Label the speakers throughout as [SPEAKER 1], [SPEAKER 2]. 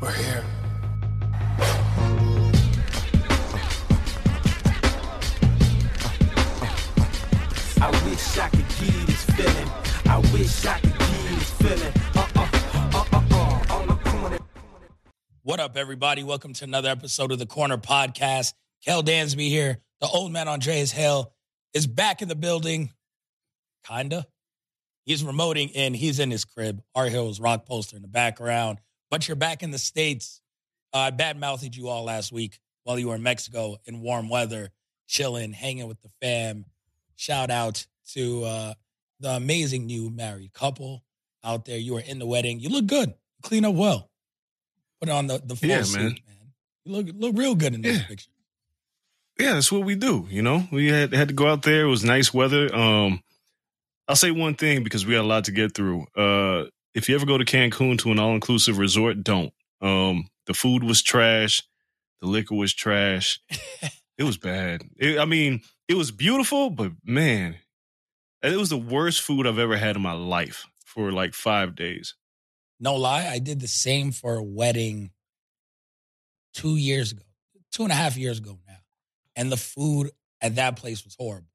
[SPEAKER 1] We're here. I wish I could give this feeling. I wish I could give this feeling. Uh uh uh uh uh. On the corner.
[SPEAKER 2] What up, everybody? Welcome to another episode of the Corner Podcast. Kel Dansby here. The old man Andreas Hale is back in the building. Kinda. He's remoting and he's in his crib. Our Hills rock poster in the background. But you're back in the States. Uh, I bad mouthed you all last week while you were in Mexico in warm weather, chilling, hanging with the fam. Shout out to uh, the amazing new married couple out there. You were in the wedding. You look good. Clean up well. Put on the, the full
[SPEAKER 3] Yeah,
[SPEAKER 2] suit,
[SPEAKER 3] man.
[SPEAKER 2] man. You look look real good in this
[SPEAKER 3] Yeah.
[SPEAKER 2] picture.
[SPEAKER 3] yeah, that's what we do. You know, we had had to go out there. It was nice weather. Um, I'll say one thing because we got a lot to get through. Uh, if you ever go to Cancun to an all inclusive resort, don't. Um, the food was trash. The liquor was trash. it was bad. It, I mean, it was beautiful, but man, it was the worst food I've ever had in my life for like five days.
[SPEAKER 2] No lie, I did the same for a wedding two years ago, two and a half years ago now. And the food at that place was horrible.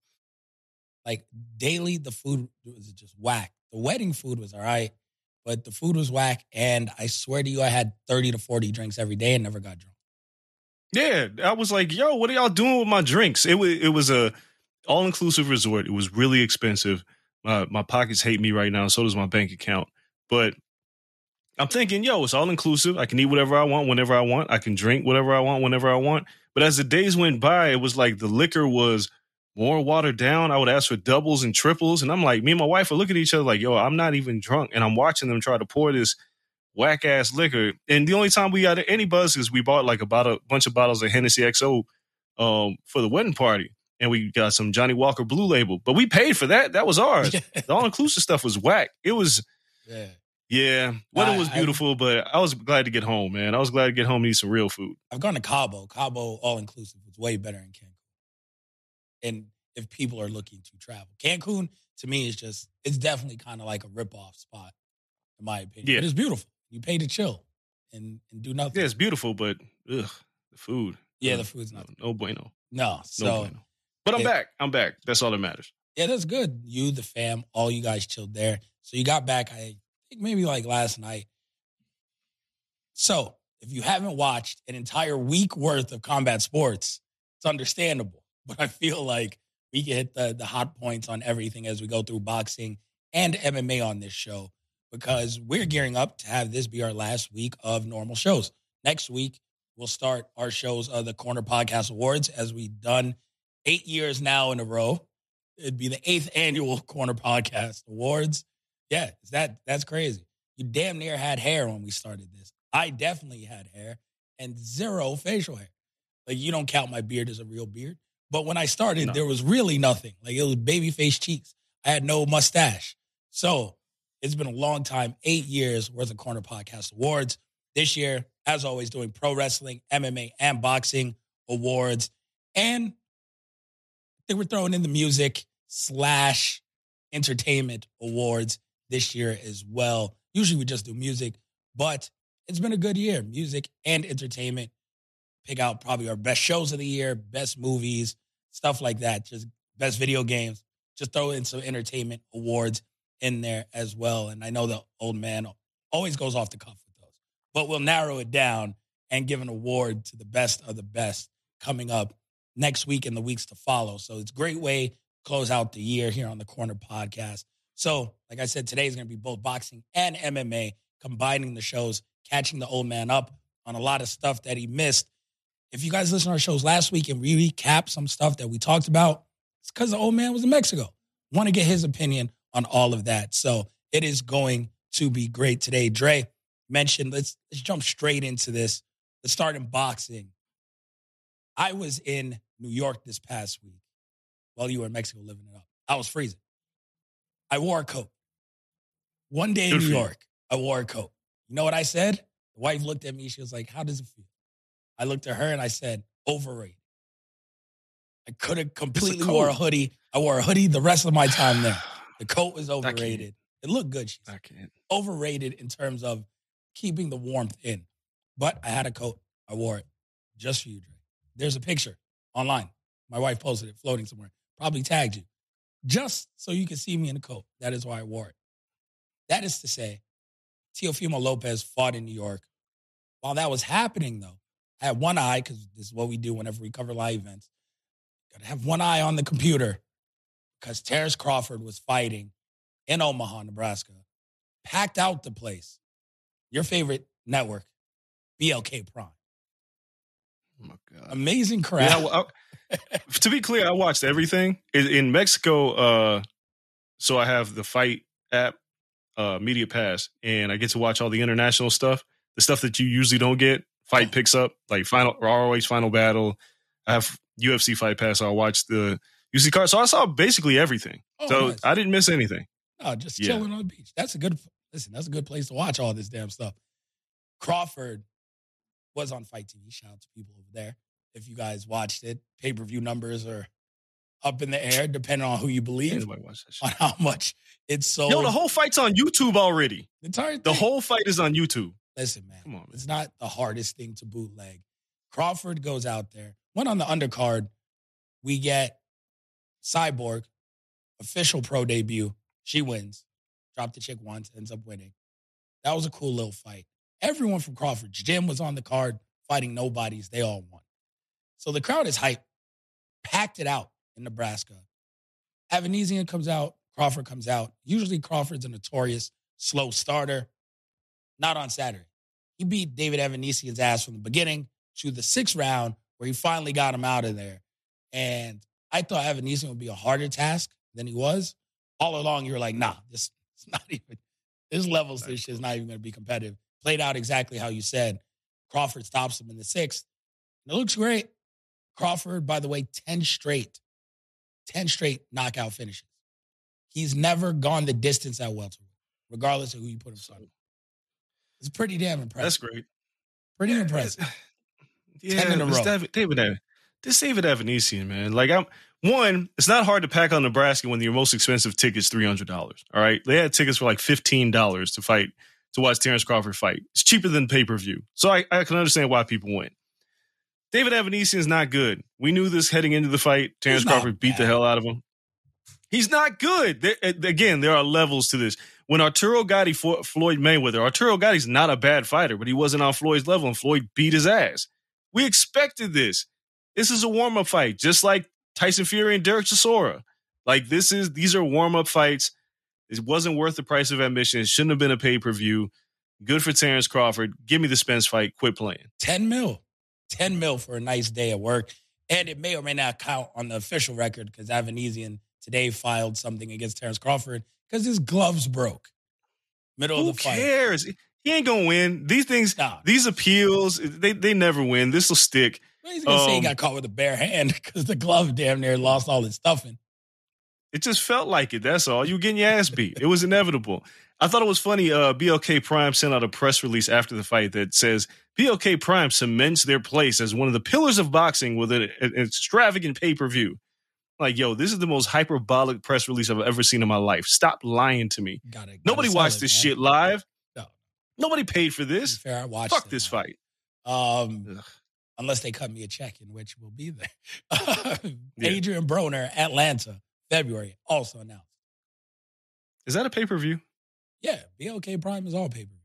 [SPEAKER 2] Like daily, the food was just whack. The wedding food was all right, but the food was whack. And I swear to you, I had 30 to 40 drinks every day and never got drunk.
[SPEAKER 3] Yeah, I was like, "Yo, what are y'all doing with my drinks?" It was it was a all inclusive resort. It was really expensive. My my pockets hate me right now. So does my bank account. But I'm thinking, yo, it's all inclusive. I can eat whatever I want whenever I want. I can drink whatever I want whenever I want. But as the days went by, it was like the liquor was more watered down. I would ask for doubles and triples, and I'm like, me and my wife would look at each other like, yo, I'm not even drunk, and I'm watching them try to pour this whack ass liquor. And the only time we got any buzz is we bought like about a bunch of bottles of Hennessy XO um, for the wedding party. And we got some Johnnie Walker Blue Label, but we paid for that. That was ours. the all inclusive stuff was whack. It was,
[SPEAKER 2] Yeah.
[SPEAKER 3] yeah, weather
[SPEAKER 2] I-
[SPEAKER 3] was
[SPEAKER 2] I-
[SPEAKER 3] beautiful, but I was glad to get home, man. I was glad to get home and eat some real food.
[SPEAKER 2] I've gone to Cabo. Cabo all inclusive was way better in Cancun. And if people are looking to travel, Cancun to me is just it's definitely kind of like a rip-off spot, in my opinion.
[SPEAKER 3] Yeah.
[SPEAKER 2] But it's beautiful. You pay to chill and, and do nothing.
[SPEAKER 3] Yeah, it's beautiful, but ugh, the food.
[SPEAKER 2] Yeah, the food's
[SPEAKER 3] no,
[SPEAKER 2] not
[SPEAKER 3] no bueno.
[SPEAKER 2] no.
[SPEAKER 3] No bueno. But I'm
[SPEAKER 2] it-
[SPEAKER 3] back. I'm back. That's all that matters.
[SPEAKER 2] yeah, that's good. You, the fam, all you guys chilled there. So you got back, I think maybe like last night. So if you haven't watched an entire week worth of combat sports, it's understandable. But I feel like we can hit the, the hot points on everything as we go through boxing and MMA on this show because we're gearing up to have this be our last week of normal shows. Next week, we'll start our shows of the Corner Podcast Awards as we've done eight years now in a row. It'd be the eighth annual Corner Podcast Awards. Yeah, that that's crazy. You damn near had hair when we started this. I definitely had hair and zero facial hair. Like you don't count my beard as a real beard. But when I started,
[SPEAKER 3] No.
[SPEAKER 2] there was really nothing. Like it was baby face cheeks. I had no mustache. So it's been a long time, eight years worth of Corner Podcast Awards. This year, as always, doing pro wrestling, MMA, and boxing awards. And I think we're throwing in the music slash entertainment awards this year as well. Usually we just do music, but it's been a good year. Music and entertainment. Pick out probably our best shows of the year, best movies, stuff like that. Just best video games. Just throw in some entertainment awards in there as well. And I know the old man always goes off the cuff with those, but we'll narrow it down and give an award to the best of the best coming up next week and the weeks to follow. So it's a great way to close out the year here on the Corner Podcast. So, like I said, today is going to be both boxing and MMA, combining the shows, catching the old man up on a lot of stuff that he missed. If you guys listen to our shows last week and we recap some stuff that we talked about, it's because the old man was in Mexico. Want to get his opinion on all of that. So it is going to be great today. Dre mentioned, let's let's jump straight into this. Let's start in boxing. I was in New York this past week while you were in Mexico living it up. I was freezing. I wore a coat. One day in New. York, I wore a coat. You know what I said? The wife looked at me. She was like, How does it feel? I looked at her and I said, Overrated. I could have completely wore a hoodie. I wore a hoodie the rest of my time there. The coat was overrated. It looked good. She said. Overrated in terms of keeping the warmth in. But I had a coat. I wore it just for you, Dre. There's a picture online. My wife posted it floating somewhere. Probably tagged you. Just so you can see me in the coat. That is why I wore it. That is to say, Teofimo Lopez fought in New York. While that was happening, though, I had one eye, because this is what we do whenever we cover live events. Gotta have one eye on the computer because Terrence Crawford was fighting in Omaha, Nebraska, packed out the place. Your favorite network, BLK Prime.
[SPEAKER 3] Oh my god.
[SPEAKER 2] Amazing crowd.
[SPEAKER 3] Yeah, well, I- to be clear, I watched everything in, in Mexico. Uh, so I have the fight app, uh, Media Pass, and I get to watch all the international stuff, the stuff that you usually don't get. Fight picks up like final ROH Final Battle. I have UFC Fight Pass. So I'll watch the UFC card. So I saw basically everything.
[SPEAKER 2] Oh,
[SPEAKER 3] so
[SPEAKER 2] nice.
[SPEAKER 3] I didn't miss anything.
[SPEAKER 2] No, just
[SPEAKER 3] Yeah.
[SPEAKER 2] chilling on the beach. That's a good listen. That's a good place to watch all this damn stuff. Crawford was on FITE TV. Shout out to people over there. If you guys watched it, pay per view numbers are up in the air, depending on who you believe
[SPEAKER 3] nobody watch that
[SPEAKER 2] on how much it's sold.
[SPEAKER 3] Yo, the whole fight's on YouTube already.
[SPEAKER 2] the entire
[SPEAKER 3] The whole fight is on YouTube.
[SPEAKER 2] Listen, man,
[SPEAKER 3] Come on, man.
[SPEAKER 2] it's not the hardest thing to bootleg. Crawford goes out there. One on the undercard, we get Cyborg, official pro debut. She wins. Dropped the chick once, ends up winning. That was a cool little fight. Everyone from Crawford, Jim was on the card fighting nobodies. They all won. So the crowd is hype. Packed it out in Nebraska. Avanesyan comes out, Crawford comes out. Usually Crawford's a notorious slow starter. Not on Saturday. He beat David Avanesyan's ass from the beginning to the sixth round where he finally got him out of there. And I thought Avanesyan would be a harder task than he was. All along, you were like, nah, this is not even, this levels, this shit is not even going to be competitive. Played out exactly how you said. Crawford stops him in the sixth. And it looks great. Crawford, by the way, 10 straight, 10 straight knockout finishes. He's never gone the distance at welterweight, regardless of who you put him. It's pretty damn impressive.
[SPEAKER 3] That's great.
[SPEAKER 2] pretty impressive.
[SPEAKER 3] Yeah,
[SPEAKER 2] 10 in a
[SPEAKER 3] this
[SPEAKER 2] row.
[SPEAKER 3] David, David, this David Avanesyan, man. Like I'm one, it's not hard to pack on Nebraska when your most expensive ticket's three hundred dollars. All right, they had tickets for like fifteen dollars to fight to watch Terrence Crawford fight. It's cheaper than pay per view, so I, I can understand why people went. David Avanesyan is not good. We knew this heading into the fight. Terrence Crawford beat the hell out of him. He's not good. There, again, there are levels to this. When Arturo Gatti fought Floyd Mayweather, Arturo Gatti's not a bad fighter, but he wasn't on Floyd's level, and Floyd beat his ass. We expected this. This is a warm up fight, just like Tyson Fury and Derek Chisora. Like this is these are warm up fights. It wasn't worth the price of admission. It shouldn't have been a pay per view. Good for Terrence Crawford. Give me the Spence fight. Quit playing.
[SPEAKER 2] 10 mil. 10 mil for a nice day at work. And it may or may not count on the official record because Avanesyan today filed something against Terrence Crawford because his gloves broke. Middle
[SPEAKER 3] Who
[SPEAKER 2] of the fight.
[SPEAKER 3] cares? He ain't gonna win. These things,
[SPEAKER 2] Nah.
[SPEAKER 3] these appeals, they they never win. This will stick.
[SPEAKER 2] He's going to say he
[SPEAKER 3] Um,
[SPEAKER 2] got caught with a bare hand because the glove damn near lost all its stuffing.
[SPEAKER 3] It just felt like it. That's all. You were getting your ass beat. It was inevitable. I thought it was funny. Uh, BLK Prime sent out a press release after the fight that says BLK Prime cements their place as one of the pillars of boxing with an, an extravagant pay per view. Like, yo, this is the most hyperbolic press release I've ever seen in my life. Stop lying to me.
[SPEAKER 2] Gotta, gotta
[SPEAKER 3] Nobody watched
[SPEAKER 2] it,
[SPEAKER 3] this
[SPEAKER 2] man.
[SPEAKER 3] shit live.
[SPEAKER 2] No.
[SPEAKER 3] Nobody paid for this.
[SPEAKER 2] fair, I watched
[SPEAKER 3] Fuck this fight.
[SPEAKER 2] Um,
[SPEAKER 3] Ugh.
[SPEAKER 2] unless they cut me a check, in which we'll be there. Adrian Broner, Atlanta, February, also announced.
[SPEAKER 3] Is that a pay per view?
[SPEAKER 2] Yeah, BLK Prime is all paper.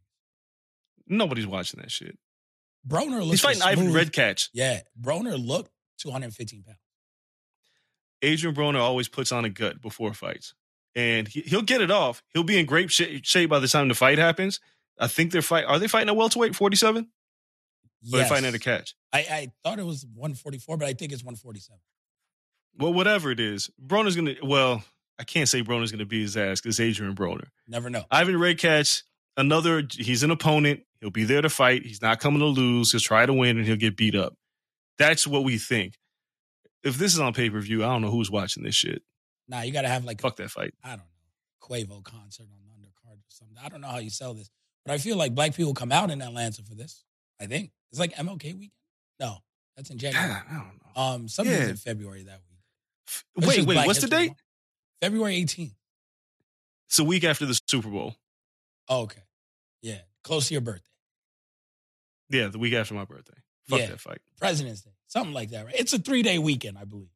[SPEAKER 3] Nobody's watching that shit.
[SPEAKER 2] Broner looks
[SPEAKER 3] He's fighting Ivan Redkach.
[SPEAKER 2] Yeah, Broner looked 215 pounds.
[SPEAKER 3] Adrian Broner always puts on a gut before fights, and he, he'll get it off. He'll be in great sh- shape by the time the fight happens. I think they're fight. Are they fighting at welterweight 47? Or
[SPEAKER 2] Yes.
[SPEAKER 3] they fighting at a catch?
[SPEAKER 2] I, I thought it was 144, but I think it's 147.
[SPEAKER 3] Well, whatever it is, Broner's gonna. Well, I can't say Broner's gonna be his ass because Adrian Broner.
[SPEAKER 2] Never know.
[SPEAKER 3] Ivan Redkach, another. He's an opponent. He'll be there to fight. He's not coming to lose. He'll try to win, and he'll get beat up. That's what we think. If this is on pay per view, I don't know who's watching this shit.
[SPEAKER 2] Nah, you got to have like
[SPEAKER 3] Fuck that fight.
[SPEAKER 2] I don't know, Quavo concert on the undercard or something. I don't know how you sell this, but I feel like black people come out in Atlanta for this. I think it's like MLK weekend. No, that's in January.
[SPEAKER 3] I don't know.
[SPEAKER 2] Um, something's
[SPEAKER 3] Yeah.
[SPEAKER 2] in February that week.
[SPEAKER 3] Wait, wait. What's the date?
[SPEAKER 2] Month. February 18th.
[SPEAKER 3] It's a week after the Super Bowl.
[SPEAKER 2] Oh, okay. Yeah, close to your birthday.
[SPEAKER 3] Yeah, the week after my birthday. Fuck
[SPEAKER 2] Yeah.
[SPEAKER 3] that fight.
[SPEAKER 2] President's Day, something like that, right? It's a three day weekend, I believe,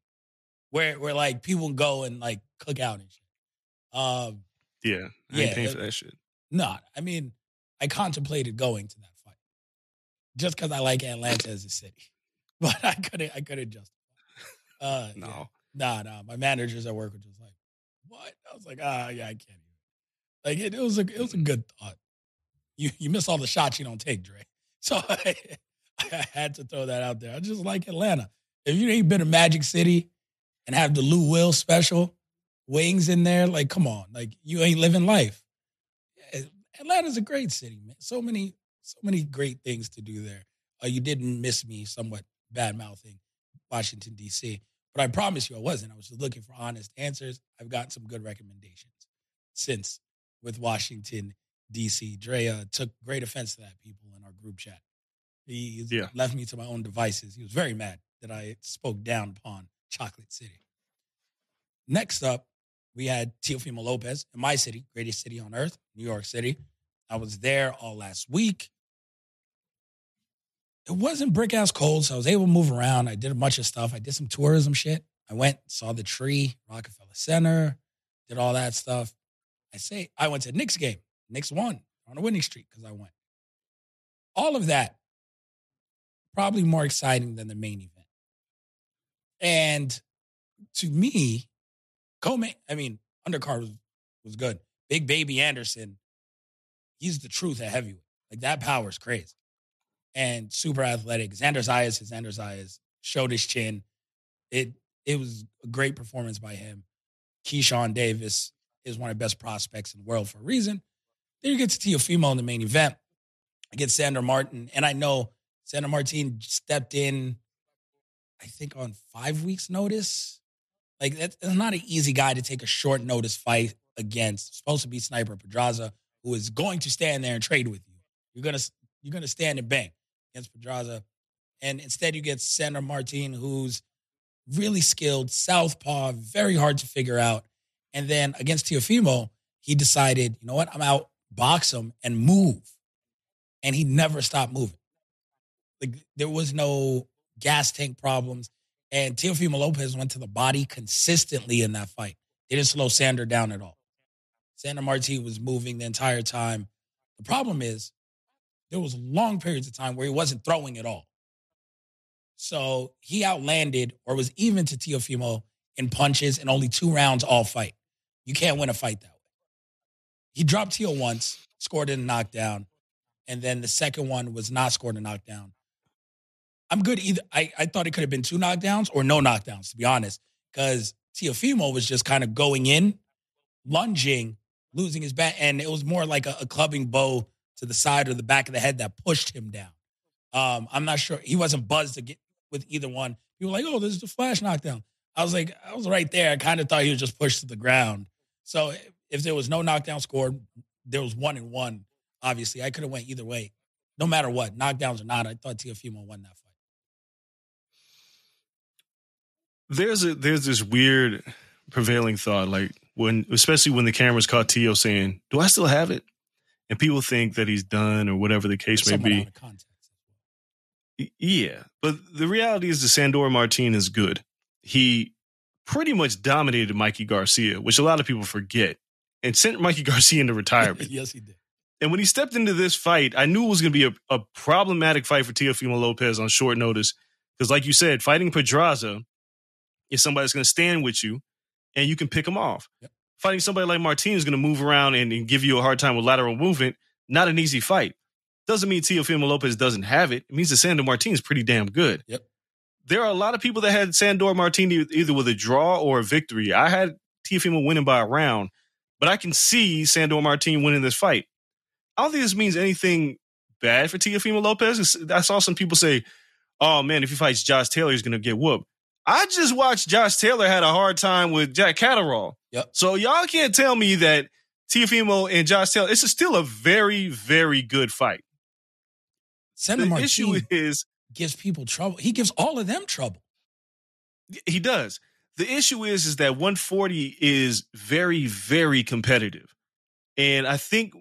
[SPEAKER 2] where where like people go and like cook out and shit. Um,
[SPEAKER 3] Yeah, I
[SPEAKER 2] Yeah,
[SPEAKER 3] ain't paying for that shit.
[SPEAKER 2] Not. I mean, I contemplated going to that fight just because I like Atlanta as a city, but I couldn't. I couldn't justify. Uh,
[SPEAKER 3] No.
[SPEAKER 2] yeah. nah, nah. My managers at work were just like, "What?" I was like, "Ah, yeah, I can't." Even. Like it, it was a it was a good thought. You you miss all the shots you don't take, Dre. So I, had to throw that out there. I just like Atlanta. If you ain't been to Magic City and have the Lou Will special wings in there, like come on, like you ain't living life. Atlanta's a great city, man. So many so many great things to do there. Uh, you didn't miss me somewhat bad mouthing Washington D.C. But I promise you, I wasn't. I was just looking for honest answers. I've gotten some good recommendations since with Washington D.C. Drea took great offense to that people in our group chat. He
[SPEAKER 3] Yeah.
[SPEAKER 2] left me to my own devices. He was very mad that I spoke down upon Chocolate City. Next up, we had Teofimo Lopez in my city, greatest city on earth, New York City. I was there all last week. It wasn't brick ass cold, so I was able to move around. I did a bunch of stuff. I did some tourism shit. I went, saw the tree, Rockefeller Center, did all that stuff. I say I went to Knicks game. Knicks won on a winning streak because I went. All of that probably more exciting than the main event. And to me, co-main, I mean, undercard was, was good. Big Baby Anderson, he's the truth at heavyweight. Like that power is crazy. And super athletic. Xander Zayas Xander Zayas. Showed his chin. It it was a great performance by him. Keyshawn Davis is one of the best prospects in the world for a reason. Then you get to Teofimo in the main event. I get Sandor Martin, and I know Sandor Martin stepped in, I think on five weeks' notice. Like that's, that's not an easy guy to take a short notice fight against. Supposed to be Sniper Pedraza, who is going to stand there and trade with you. You're gonna you're gonna stand and bang against Pedraza, and instead you get Sandor Martin, who's really skilled, southpaw, very hard to figure out. And then against Teofimo, he decided, you know what, I'm out, box him and move. And he never stopped moving. Like there was no gas tank problems. And Teofimo Lopez went to the body consistently in that fight. They didn't slow Sandor down at all. Sandor Marti was moving the entire time. The problem is there was long periods of time where he wasn't throwing at all. So he outlanded or was even to Teofimo in punches in only two rounds all fight. You can't win a fight that way. He dropped Teo once, scored in a knockdown, and then the second one was not scored a knockdown. I'm good either. I, I thought it could have been two knockdowns or no knockdowns, to be honest, because Teofimo was just kind of going in, lunging, losing his bat, and it was more like a, a clubbing bow to the side or the back of the head that pushed him down. Um, I'm not sure he wasn't buzzed to get with either one. People were like, "Oh, this is the flash knockdown." I was like, I was right there. I kind of thought he was just pushed to the ground. So if there was no knockdown scored, there was one and one. Obviously, I could have went either way, no matter what, knockdowns or not. I thought Teofimo won that fight.
[SPEAKER 3] There's a there's this weird prevailing thought, like when especially when the cameras caught Tio saying, "Do I still have it?" and people think that he's done or whatever the case may be.
[SPEAKER 2] out of context.
[SPEAKER 3] Y- Yeah, but the reality is the Sandor Martin is good. He pretty much dominated Mikey Garcia, which a lot of people forget, and sent Mikey Garcia into retirement.
[SPEAKER 2] yes, he did.
[SPEAKER 3] And when he stepped into this fight, I knew it was going to be a, a problematic fight for Teofimo Lopez on short notice. Because, like you said, fighting Pedraza is somebody that's going to stand with you and you can pick them off.
[SPEAKER 2] Yep.
[SPEAKER 3] Fighting somebody like Martin is going to move around and, and give you a hard time with lateral movement. Not an easy fight. Doesn't mean Teofimo Lopez doesn't have it. It means that Sandor Martin is pretty damn good.
[SPEAKER 2] Yep.
[SPEAKER 3] There are a lot of people that had Sandor Martin either with a draw or a victory. I had Teofimo winning by a round, but I can see Sandor Martin winning this fight. I don't think this means anything bad for Teofimo Lopez. I saw some people say, "Oh man, if he fights Josh Taylor, he's going to get whooped." I just watched Josh Taylor had a hard time with Jack Catterall.
[SPEAKER 2] Yep.
[SPEAKER 3] So y'all can't tell me that Teofimo and Josh Taylor. Is still a very, very good fight.
[SPEAKER 2] Senator
[SPEAKER 3] the
[SPEAKER 2] Martin
[SPEAKER 3] issue is
[SPEAKER 2] gives people trouble. He gives all of them trouble.
[SPEAKER 3] he does. The issue is is that 140 is very, very competitive, and I think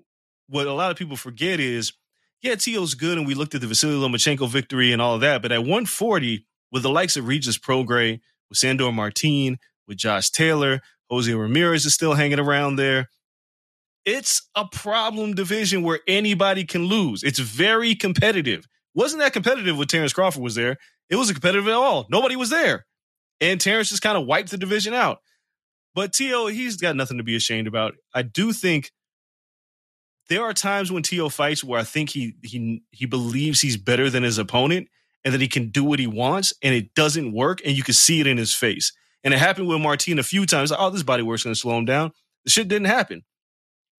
[SPEAKER 3] what a lot of people forget is, yeah, Tio's good, and we looked at the Vasily Lomachenko victory and all of that, but at 140, with the likes of Regis Prograis, with Sandor Martin, with Josh Taylor, Jose Ramirez is still hanging around there. It's a problem division where anybody can lose. It's very competitive. Wasn't that competitive when Terrence Crawford was there? It wasn't competitive at all. Nobody was there. And Terrence just kind of wiped the division out. But Tio, he's got nothing to be ashamed about. I do think there are times when Tio fights where I think he he he believes he's better than his opponent and that he can do what he wants, and it doesn't work, and you can see it in his face. And it happened with Martin a few times. Oh, this body work's gonna slow him down. The shit didn't happen.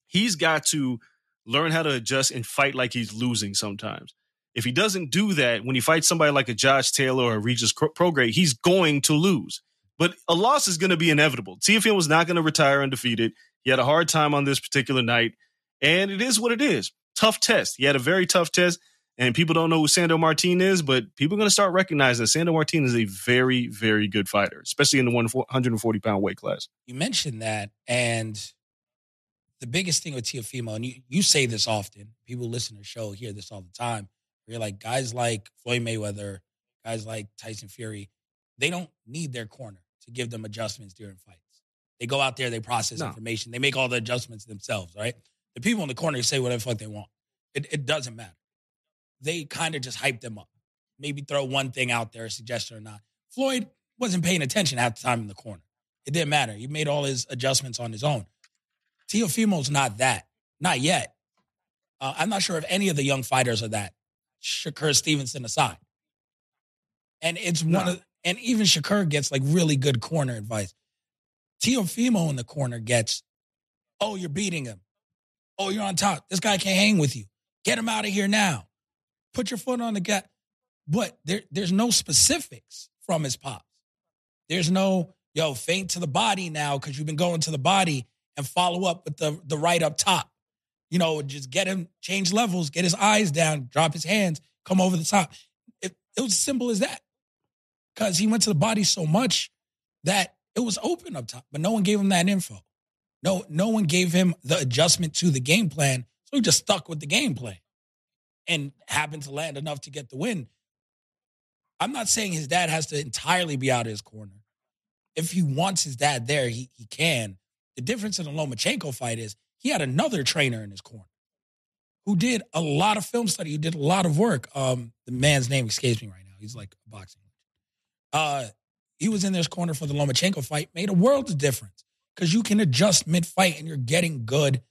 [SPEAKER 3] He's got to learn how to adjust and fight like he's losing sometimes. If he doesn't do that, when he fights somebody like a Josh Taylor or a Regis Prograis, he's going to lose. But a loss is going to be inevitable. Teofimo was not going to retire undefeated. He had a hard time on this particular night, and it is what it is. Tough test. He had a very tough test, and people don't know who Sandor Martin is, but people are going to start recognizing that Sandor Martin is a very, very good fighter, especially in the 140 pound weight class.
[SPEAKER 2] You mentioned that, and the biggest thing with Teofimo, and you, you say this often, people listen to the show hear this all the time. Where you're like, guys like Floyd Mayweather, guys like Tyson Fury, they don't need their corner to give them adjustments during fights. They go out there, they process
[SPEAKER 3] No.
[SPEAKER 2] information, they make all the adjustments themselves, right? The people in the corner say whatever the fuck they want. It, it doesn't matter. They kind of just hype them up. Maybe throw one thing out there, a suggestion or not. Floyd wasn't paying attention half the time in the corner. It didn't matter. He made all his adjustments on his own. Teofimo's not that. Not yet. Uh, I'm not sure if any of the young fighters are that. Shakur Stevenson aside. And it's one of and even Shakur gets like really good corner advice. Teofimo in the corner gets, oh, you're beating him. Oh, you're on top. This guy can't hang with you. Get him out of here now. Put your foot on the gas. But there, there's no specifics from his pops. There's no, yo, faint to the body now because you've been going to the body and follow up with the, the right up top. You know, just get him, change levels, get his eyes down, drop his hands, come over the top. It, it was simple as that. Because he went to the body so much that it was open up top, but no one gave him that info. No, no one gave him the adjustment to the game plan. So he just stuck with the game plan and happened to land enough to get the win. I'm not saying his dad has to entirely be out of his corner. If he wants his dad there, he, he can. The difference in the Lomachenko fight is he had another trainer in his corner who did a lot of film study, who did a lot of work. Um, the man's name escapes me right now. He's like a boxing. Uh, he was in this corner for the Lomachenko fight, made a world of difference because you can adjust mid fight and you're getting good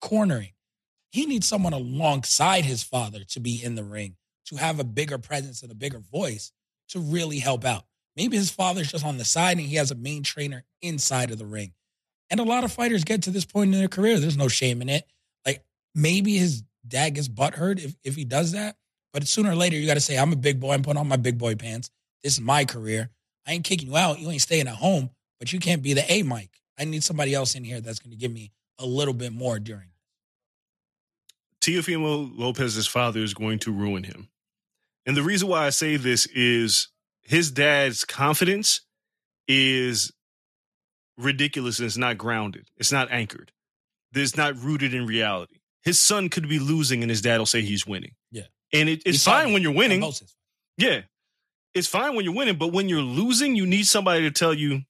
[SPEAKER 2] cornering. He needs someone alongside his father to be in the ring, to have a bigger presence and a bigger voice to really help out. Maybe his father's just on the side and he has a main trainer inside of the ring. And a lot of fighters get to this point in their career. There's no shame in it. Like maybe his dad gets butthurt if, if he does that. But sooner or later, you got to say, I'm a big boy. I'm putting on my big boy pants. This is my career. I ain't kicking you out. You ain't staying at home, but you can't be the A mic. I need somebody else in here that's going to give me a little bit more during.
[SPEAKER 3] Teofimo Lopez's father is going to ruin him. And the reason why I say this is his dad's confidence is ridiculous and it's not grounded. It's not anchored. It's not rooted in reality. His son could be losing and his dad will say he's winning.
[SPEAKER 2] Yeah.
[SPEAKER 3] And it, it's fine when you're winning.
[SPEAKER 2] most of his-
[SPEAKER 3] Yeah. It's fine when you're winning, but when you're losing, you need somebody to tell you,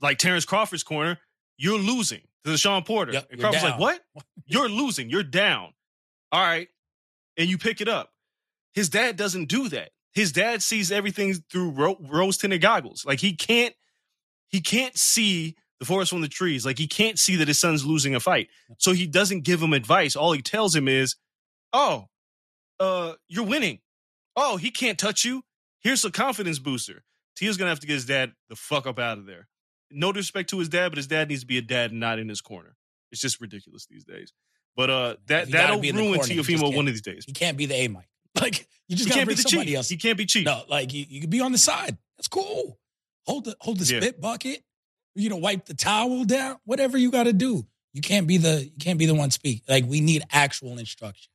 [SPEAKER 3] like Terrence Crawford's corner, you're losing. To the Shawn Porter.
[SPEAKER 2] Yep,
[SPEAKER 3] and Crawford's like, "What? You're losing. You're down. All right." And you pick it up. His dad doesn't do that. His dad sees everything through ro- rose tinted goggles. Like he can't, he can't see the forest from the trees. Like he can't see that his son's losing a fight. So he doesn't give him advice. All he tells him is, "Oh, uh, you're winning. Oh, he can't touch you. Here's a confidence booster." Tia's gonna have to get his dad the fuck up out of there. No disrespect to his dad, but his dad needs to be a dad, and not in his corner. It's just ridiculous these days. But uh, that
[SPEAKER 2] If you gotta
[SPEAKER 3] that'll
[SPEAKER 2] be
[SPEAKER 3] ruin
[SPEAKER 2] Teofimo
[SPEAKER 3] one of these days.
[SPEAKER 2] He can't be the A Mike. Like you just
[SPEAKER 3] He
[SPEAKER 2] gotta
[SPEAKER 3] can't be
[SPEAKER 2] bring
[SPEAKER 3] the
[SPEAKER 2] somebody
[SPEAKER 3] chief.
[SPEAKER 2] else.
[SPEAKER 3] He can't be chief.
[SPEAKER 2] No, like you, you could be on the side. That's cool. Hold the hold the
[SPEAKER 3] Yeah.
[SPEAKER 2] spit bucket. You know, wipe the towel down. Whatever you got to do. You can't be the you can't be the one speak. Like we need actual instruction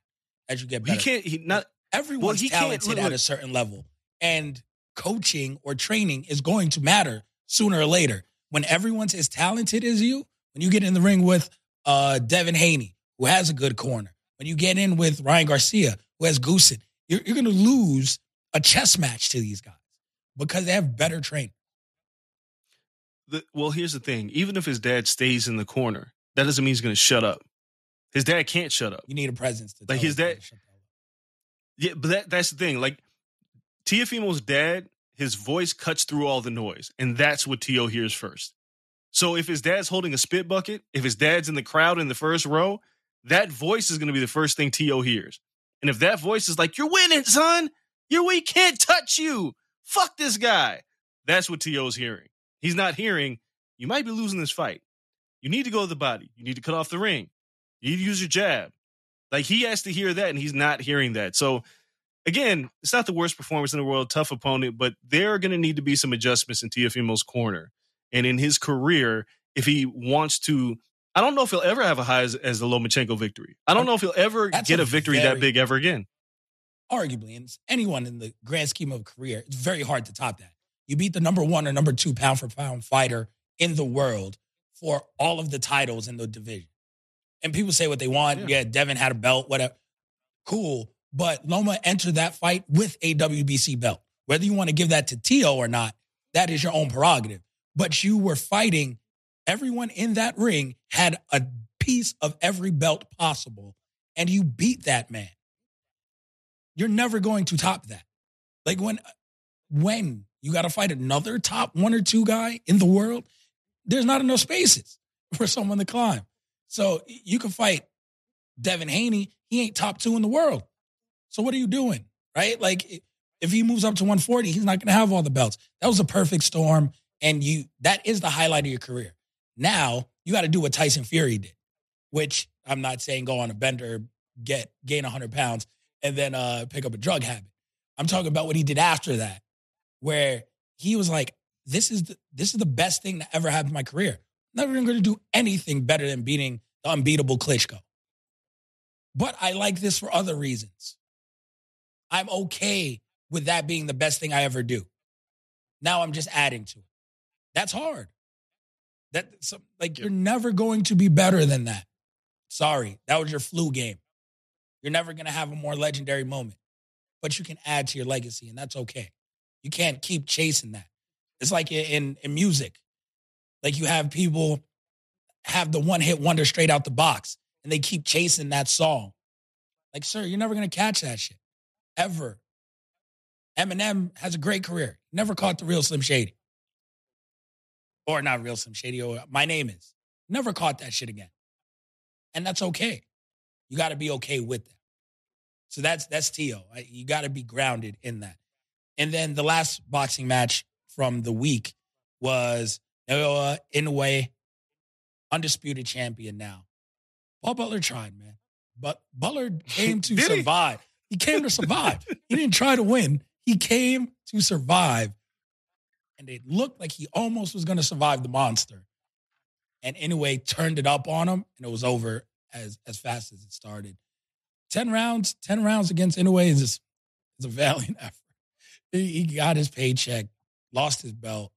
[SPEAKER 2] as you get better.
[SPEAKER 3] He can't. He not.
[SPEAKER 2] Everyone's
[SPEAKER 3] he can't-
[SPEAKER 2] talented
[SPEAKER 3] look,
[SPEAKER 2] at a certain level, and coaching or training is going to matter sooner or later. When everyone's as talented as you, when you get in the ring with uh, Devin Haney, who has a good corner, when you get in with Ryan Garcia, who has Goossen, you're, you're going to lose a chess match to these guys because they have better training.
[SPEAKER 3] The, well, here's the thing. Even if his dad stays in the corner, that doesn't mean he's going to shut up. His dad can't shut up.
[SPEAKER 2] You need a presence to
[SPEAKER 3] Like his dad-
[SPEAKER 2] to shut up.
[SPEAKER 3] Yeah, but that, that's the thing. Like Teofimo's dad, his voice cuts through all the noise, and that's what Tio hears first. So if his dad's holding a spit bucket, if his dad's in the crowd in the first row, that voice is going to be the first thing Tio hears. And if that voice is like, "You're winning, son. You're we can't touch you. Fuck this guy," that's what Tio's hearing. He's not hearing. You might be losing this fight. You need to go to the body. You need to cut off the ring. You need to use your jab. Like he has to hear that, and he's not hearing that. So again, it's not the worst performance in the world, tough opponent, but there are going to need to be some adjustments in Teofimo's corner and in his career if he wants to. I don't know if he'll ever have a high as, as the Lomachenko victory. I don't know if he'll ever
[SPEAKER 2] That's
[SPEAKER 3] get
[SPEAKER 2] a
[SPEAKER 3] a victory
[SPEAKER 2] very-
[SPEAKER 3] that big ever again.
[SPEAKER 2] arguably, and anyone in the grand scheme of career, it's very hard to top that. You beat the number one or number two pound for pound fighter in the world for all of the titles in the division. And people say what they want.
[SPEAKER 3] Yeah.
[SPEAKER 2] Yeah, Devin had a belt, whatever. Cool. But Loma entered that fight with a WBC belt. Whether you want to give that to Tio or not, that is your own prerogative. But you were fighting, everyone in that ring had a piece of every belt possible, and you beat that man you're never going to top that. Like when when you got to fight another top one or two guy in the world, there's not enough spaces for someone to climb. So you can fight Devin Haney, he ain't top 2 in the world. So what are you doing? Right? Like if he moves up to 140, he's not going to have all the belts. That was a perfect storm and you that is the highlight of your career. Now, you got to do what Tyson Fury did, which I'm not saying go on a bender, get gain 100 pounds and then uh, pick up a drug habit. I'm talking about what he did after that, where he was like, "This is the, this is the best thing that ever happened in my career. Never going to do anything better than beating the unbeatable Klitschko." But I like this for other reasons. I'm okay with that being the best thing I ever do. Now I'm just adding to it. That's hard. That so, like you're never going to be better than that. Sorry, that was your flu game. You're never going to have a more legendary moment, but you can add to your legacy, and that's okay. You can't keep chasing that. It's like in, in music, like you have people have the one hit wonder straight out the box, and they keep chasing that song. Like, sir, you're never going to catch that shit ever. Eminem has a great career. Never caught the real Slim Shady, or not real Slim Shady. Or my name is never caught that shit again, and that's okay. You got to be okay with that. So that's that's Tio. You got to be grounded in that. And then the last boxing match from the week was Naoya Inoue, undisputed champion now. Paul Butler tried, man. But Butler came to survive. He? came to survive. he didn't try to win. He came to survive. And it looked like he almost was going to survive the monster. And anyway, turned it up on him, and it was over as as fast as it started. Ten rounds, ten rounds against Inoue is is a valiant effort. He, he got his paycheck, lost his belt,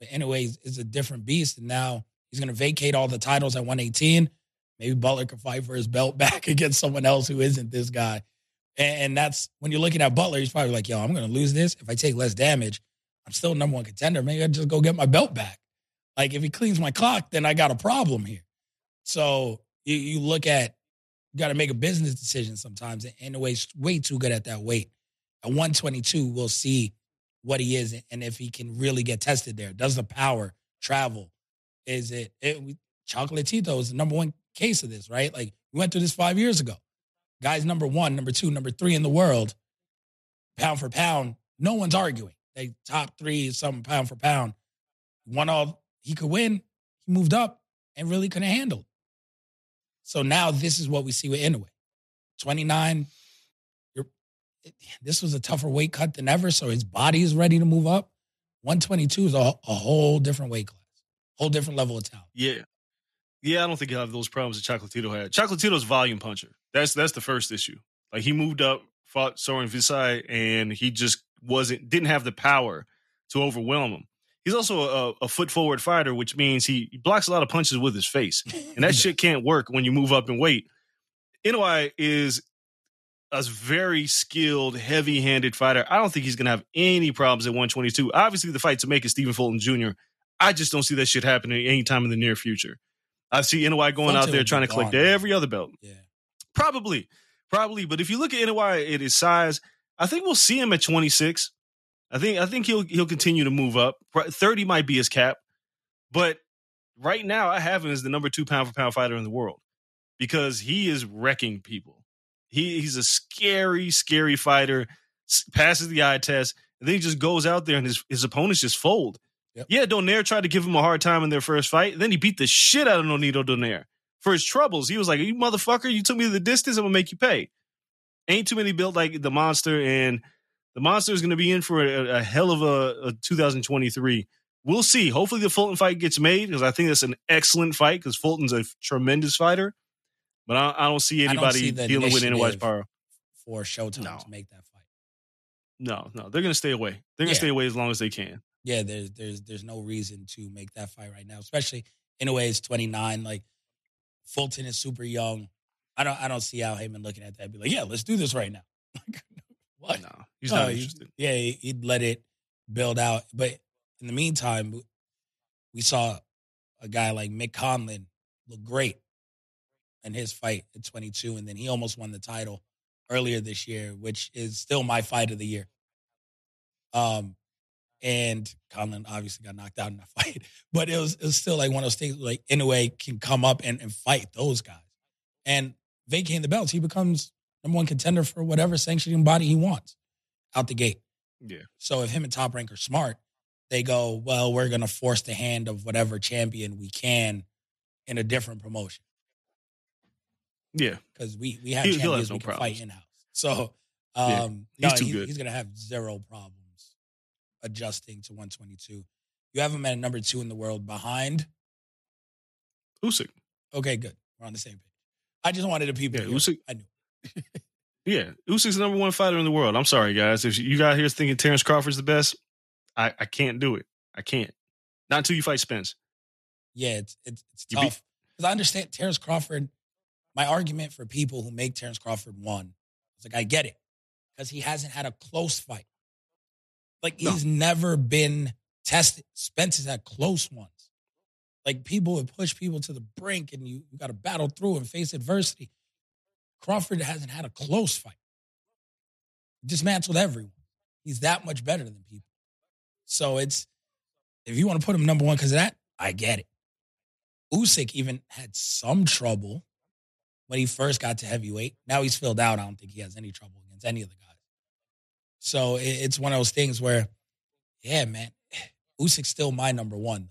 [SPEAKER 2] but is, is a different beast, and now he's going to vacate all the titles at 118. Maybe Butler can fight for his belt back against someone else who isn't this guy. And, that's when you're looking at Butler, he's probably like, "Yo, I'm going to lose this if I take less damage. I'm still number one contender. Maybe I just go get my belt back." Like if he cleans my clock, then I got a problem here. So you, you look at, you got to make a business decision sometimes. And Inoue's way too good at that weight. At 122, we'll see what he is and if he can really get tested there. Does the power travel? Is it, it Chocolatito is the number one case of this, right? Like we went through this five years ago. Guys, number one, number two, number three in the world, pound for pound. No one's arguing. They top three, something pound for pound. Won all he could win. He moved up and really couldn't handle. So now this is what we see with Inoue. 29. You're, this was a tougher weight cut than ever. So his body is ready to move up. 122 is a, a whole different weight class, whole different level of talent.
[SPEAKER 3] Yeah. Yeah, I don't think he'll have those problems that Chocolatito had. Chocolatito's volume puncher. That's that's the first issue. Like he moved up, fought Sor Rungvisai, and he just wasn't didn't have the power to overwhelm him. He's also a, a, foot forward fighter, which means he, blocks a lot of punches with his face, and that shit can't work when you move up in weight. Inoue is a very skilled, heavy handed fighter. I don't think he's gonna have any problems at 122. Obviously, the fight to make is Stephen Fulton Jr. I just don't see that shit happening anytime in the near future. I see Inoue going out there trying to collect gone, every other belt.
[SPEAKER 2] Yeah.
[SPEAKER 3] Probably. Probably. But if you look at Inoue at his size, I think we'll see him at 26. I think I think he'll he'll continue to move up. 30 might be his cap. But right now I have him as the number two pound for pound fighter in the world because he is wrecking people. He he's a scary, scary fighter, passes the eye test, and then he just goes out there and his, his opponents just fold. Yep. Yeah, Donaire tried to give him a hard time in their first fight. Then he beat the shit out of Nonito Donaire for his troubles. He was like, "You motherfucker, you took me to the distance. I'm gonna make you pay." Ain't too many built like the monster, and the monster is gonna be in for a, a hell of a, a 2023. We'll see. Hopefully, the Fulton fight gets made because I think that's an excellent fight because Fulton's a tremendous fighter. But I, I don't see anybody don't see dealing with Inoue's power
[SPEAKER 2] for Showtime no. to make that fight.
[SPEAKER 3] No, no, they're gonna stay away. They're gonna yeah. stay away as long as they can
[SPEAKER 2] yeah, there's there's there's no reason to make that fight right now, especially Inoue it's 29. Like Fulton is super young. I don't I don't see Al Haymon looking at that be like, yeah, let's do this right now. Like, what?
[SPEAKER 3] No, he's no, not interested.
[SPEAKER 2] yeah, he'd let it build out. But in the meantime, we saw a guy like Mick Conlan look great in his fight at 22, and then he almost won the title earlier this year, which is still my fight of the year. Um, and Conlan obviously got knocked out in that fight. But it was, it was still like one of those things like Inoue can come up and, and fight those guys. And vacating the belts, he becomes number one contender for whatever sanctioning body he wants out the gate.
[SPEAKER 3] Yeah.
[SPEAKER 2] So if him and Top Rank are smart, they go, well, we're gonna force the hand of whatever champion we can in a different promotion.
[SPEAKER 3] Yeah.
[SPEAKER 2] Because we we have he, champions no we can problems. fight in house. So um yeah. he's no, too he's, good. he's gonna have zero problem adjusting to 122. You have him at number two in the world behind
[SPEAKER 3] Usyk.
[SPEAKER 2] Okay, good. We're on the same page. I just wanted to people.
[SPEAKER 3] Yeah, Usyk.
[SPEAKER 2] I knew.
[SPEAKER 3] yeah, Usyk's the number one fighter in the world. I'm sorry, guys. If you got here thinking Terrence Crawford's the best, I, I can't do it. I can't. Not until you fight Spence.
[SPEAKER 2] Yeah, it's it's, it's tough because I understand Terrence Crawford. My argument for people who make Terrence Crawford one, it's like I get it because he hasn't had a close fight. Like no. he's never been tested. Spence has had close ones. Like people would push people to the brink and you, you got to battle through and face adversity. Crawford hasn't had a close fight. Dismantled everyone. He's that much better than people. So it's, if you want to put him number one because of that, I get it. Usyk even had some trouble when he first got to heavyweight. Now he's filled out. I don't think he has any trouble against any of the guys. So it's one of those things where, yeah, man, Usyk's still my number one.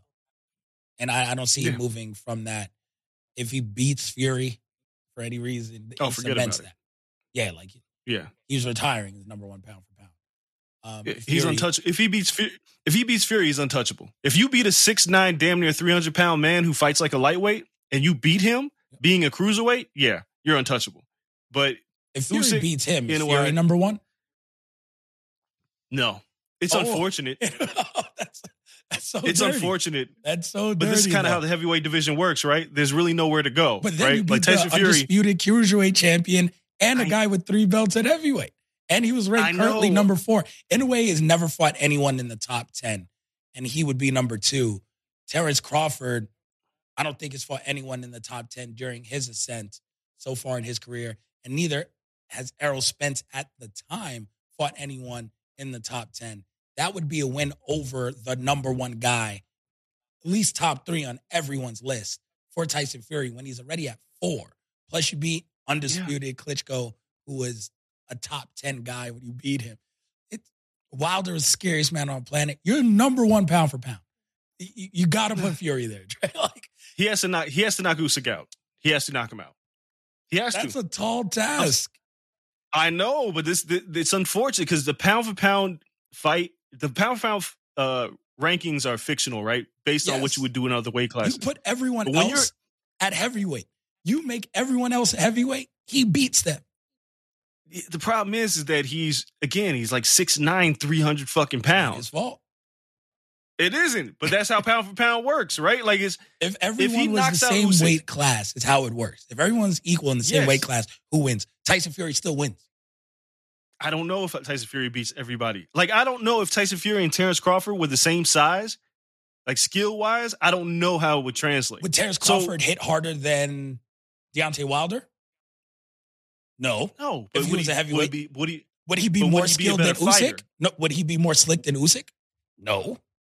[SPEAKER 2] And I, I don't see yeah. him moving from that. If he beats Fury for any reason,
[SPEAKER 3] oh, forget about that.
[SPEAKER 2] It. Yeah, like
[SPEAKER 3] yeah,
[SPEAKER 2] he's retiring as number one pound for pound.
[SPEAKER 3] Um, yeah, he's untouchable. If he beats if he beats Fury, he's untouchable. If you beat a six nine, damn near three hundred pound man who fights like a lightweight, and you beat him being a cruiserweight, yeah, you're untouchable. But
[SPEAKER 2] if Fury Usyk, beats him, is Fury number one?
[SPEAKER 3] No, it's oh. unfortunate.
[SPEAKER 2] that's, that's so.
[SPEAKER 3] It's
[SPEAKER 2] dirty.
[SPEAKER 3] unfortunate.
[SPEAKER 2] That's so.
[SPEAKER 3] But this is kind of how the heavyweight division works, right? There's really nowhere to go.
[SPEAKER 2] But then
[SPEAKER 3] right?
[SPEAKER 2] you beat like Tyson the Fury, undisputed cruiserweight champion, and a I, guy with three belts at heavyweight, and he was ranked currently number four. Inoue has never fought anyone in the top ten, and he would be number two. Terrence Crawford I don't think he's fought anyone in the top 10 during his ascent so far in his career. And neither has Errol Spence at the time fought anyone in the top 10. That would be a win over the number one guy, at least top three on everyone's list for Tyson Fury when he's already at four. Plus, you beat undisputed Klitschko, who was a top 10 guy when you beat him. It's Wilder is the scariest man on the planet. You're number one pound for pound. You, you got to put Fury there, Dre. Like,
[SPEAKER 3] He has to knock. He has to knock Usyk out. He has to knock him out. He has
[SPEAKER 2] that's
[SPEAKER 3] to.
[SPEAKER 2] a tall task.
[SPEAKER 3] I know, but this, this it's unfortunate because the pound for pound fight, the pound for pound uh, rankings are fictional, right? Based on what you would do in other weight classes.
[SPEAKER 2] You put everyone else at heavyweight. You make everyone else heavyweight. He beats them.
[SPEAKER 3] the problem is, is that he's again, he's like 6'9", 300 fucking
[SPEAKER 2] His
[SPEAKER 3] pounds.
[SPEAKER 2] fault.
[SPEAKER 3] It isn't, but that's how pound for pound works, right? Like it's
[SPEAKER 2] If everyone was
[SPEAKER 3] knocks
[SPEAKER 2] the same weight class, it's how it works. If everyone's equal in the same
[SPEAKER 3] Yes.
[SPEAKER 2] weight class, who wins? Tyson Fury still wins.
[SPEAKER 3] I don't know if Tyson Fury beats everybody. Like I don't know if Tyson Fury and Terrence Crawford were the same size, like skill wise. I don't know how it would translate.
[SPEAKER 2] Would Terrence
[SPEAKER 3] So-
[SPEAKER 2] Crawford hit harder than Deontay Wilder? No.
[SPEAKER 3] no,
[SPEAKER 2] If he
[SPEAKER 3] would
[SPEAKER 2] was a heavyweight-
[SPEAKER 3] would, be, would he?
[SPEAKER 2] Would he be more
[SPEAKER 3] he be
[SPEAKER 2] skilled than
[SPEAKER 3] better fighter?
[SPEAKER 2] Usyk? No. Would he be more slick than Usyk? No.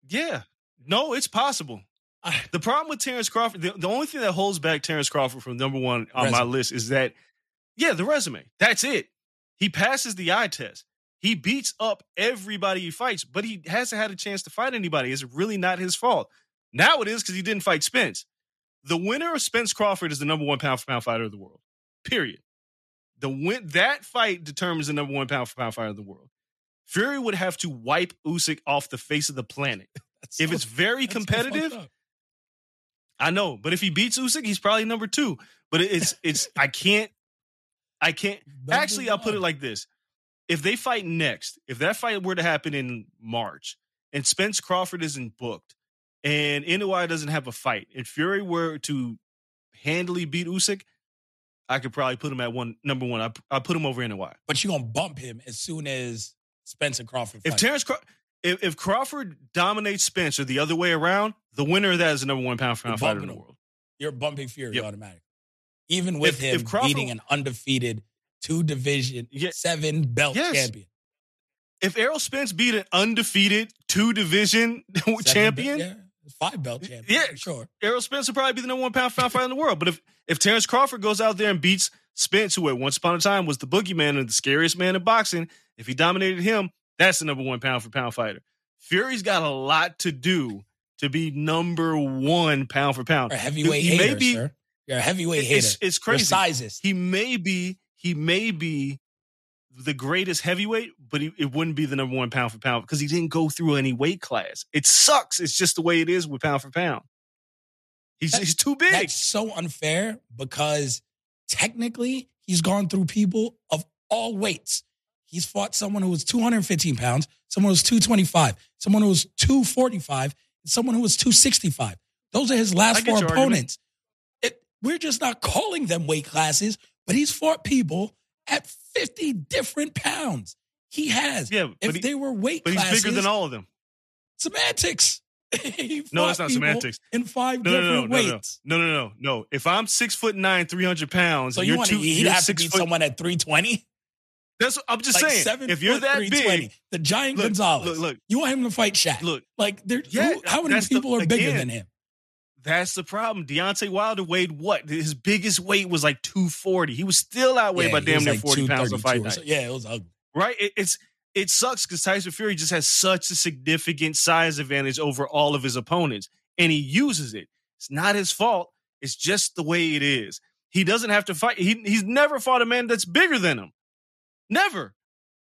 [SPEAKER 3] Yeah, no, it's possible.
[SPEAKER 2] I-
[SPEAKER 3] The problem with Terrence Crawford, the, the only thing that holds back Terrence Crawford from number one on my list is that, yeah, the resume. That's it. He passes the eye test. He beats up everybody he fights, but he hasn't had a chance to fight anybody. It's really not his fault. Now it is because he didn't fight Spence. The winner of Spence Crawford is the number one pound for pound fighter of the world. Period. The win that fight determines the number one pound for pound fighter of the world. Fury would have to wipe Usyk off the face of the planet.
[SPEAKER 2] That's
[SPEAKER 3] If
[SPEAKER 2] so-
[SPEAKER 3] it's very
[SPEAKER 2] that's so
[SPEAKER 3] competitive. I know, but if he beats Usyk, he's probably number two. But it's it's I can't I can't actually I'll put it like this. If they fight next, if that fight were to happen in March and Spence Crawford isn't booked and Inoue doesn't have a fight, and Fury were to handily beat Usyk, I could probably put him at one number one. I I put him over Inoue.
[SPEAKER 2] But you're gonna bump him as soon as Spencer Crawford
[SPEAKER 3] If
[SPEAKER 2] fight.
[SPEAKER 3] Terrence Craw- if, if Crawford dominates Spence or the other way around, the winner of that is the number one pound for pound fighter in the world.
[SPEAKER 2] you're bumping Fury
[SPEAKER 3] Yep.
[SPEAKER 2] automatically. Even with
[SPEAKER 3] If-
[SPEAKER 2] him
[SPEAKER 3] if Crawford-
[SPEAKER 2] beating an undefeated two division,
[SPEAKER 3] Yeah.
[SPEAKER 2] seven belt
[SPEAKER 3] Yes.
[SPEAKER 2] champion.
[SPEAKER 3] if Errol Spence beat an undefeated two division
[SPEAKER 2] Seven
[SPEAKER 3] champion,
[SPEAKER 2] yeah, five belt champion.
[SPEAKER 3] Yeah.
[SPEAKER 2] sure.
[SPEAKER 3] Errol Spence would probably be the number one pound for pound fighter in the world. But if if Terrence Crawford goes out there and beats Spence, who at once upon a time was the boogeyman and the scariest man in boxing, if he dominated him, that's the number one pound for pound fighter. Fury's got a lot to do to be number one pound for pound.
[SPEAKER 2] Or heavyweight
[SPEAKER 3] He may
[SPEAKER 2] hater,
[SPEAKER 3] be-
[SPEAKER 2] sir. You're a heavyweight
[SPEAKER 3] It's,
[SPEAKER 2] hater.
[SPEAKER 3] it's
[SPEAKER 2] You're
[SPEAKER 3] crazy.
[SPEAKER 2] sizes.
[SPEAKER 3] He may be he may be the greatest heavyweight, but he, it wouldn't be the number one pound for pound because he didn't go through any weight class. It sucks. It's just the way it is with pound for pound. He's
[SPEAKER 2] That-
[SPEAKER 3] he's too big.
[SPEAKER 2] That's so unfair because technically he's gone through people of all weights. He's fought someone who was 215 pounds, someone who was 225, someone who was 245, someone who was 265. Those are his last four opponents. argument. We're just not calling them weight classes, but he's fought people at 50 different pounds. He has.
[SPEAKER 3] Yeah,
[SPEAKER 2] if
[SPEAKER 3] he-
[SPEAKER 2] they were weight
[SPEAKER 3] but he's
[SPEAKER 2] classes,
[SPEAKER 3] bigger than all of them.
[SPEAKER 2] semantics.
[SPEAKER 3] No, that's not semantics.
[SPEAKER 2] In five
[SPEAKER 3] No, no,
[SPEAKER 2] different
[SPEAKER 3] no, no, no,
[SPEAKER 2] weights.
[SPEAKER 3] no, no, no, no. If I'm six foot nine, three hundred pounds,
[SPEAKER 2] So you
[SPEAKER 3] you're
[SPEAKER 2] want
[SPEAKER 3] two,
[SPEAKER 2] to? He'd have to beat
[SPEAKER 3] foot.
[SPEAKER 2] someone at three twenty.
[SPEAKER 3] That's what I'm just
[SPEAKER 2] Like
[SPEAKER 3] saying.
[SPEAKER 2] seven
[SPEAKER 3] If you're that
[SPEAKER 2] 320.
[SPEAKER 3] big,
[SPEAKER 2] the giant
[SPEAKER 3] look,
[SPEAKER 2] Gonzalez.
[SPEAKER 3] look, look,
[SPEAKER 2] You want him to fight Shaq?
[SPEAKER 3] look.
[SPEAKER 2] like there.
[SPEAKER 3] Yeah,
[SPEAKER 2] how many
[SPEAKER 3] that's the-
[SPEAKER 2] people are bigger
[SPEAKER 3] again,
[SPEAKER 2] than him?
[SPEAKER 3] That's the problem. Deontay Wilder weighed what? His biggest weight was like 240. He was still outweighed
[SPEAKER 2] Yeah,
[SPEAKER 3] by damn near
[SPEAKER 2] like
[SPEAKER 3] 40 pounds
[SPEAKER 2] 232
[SPEAKER 3] of fight night.
[SPEAKER 2] Yeah, it was ugly.
[SPEAKER 3] right? It, it's it sucks because Tyson Fury just has such a significant size advantage over all of his opponents, and he uses it. It's not his fault. It's just the way it is. He doesn't have to fight. He, he's never fought a man that's bigger than him. Never.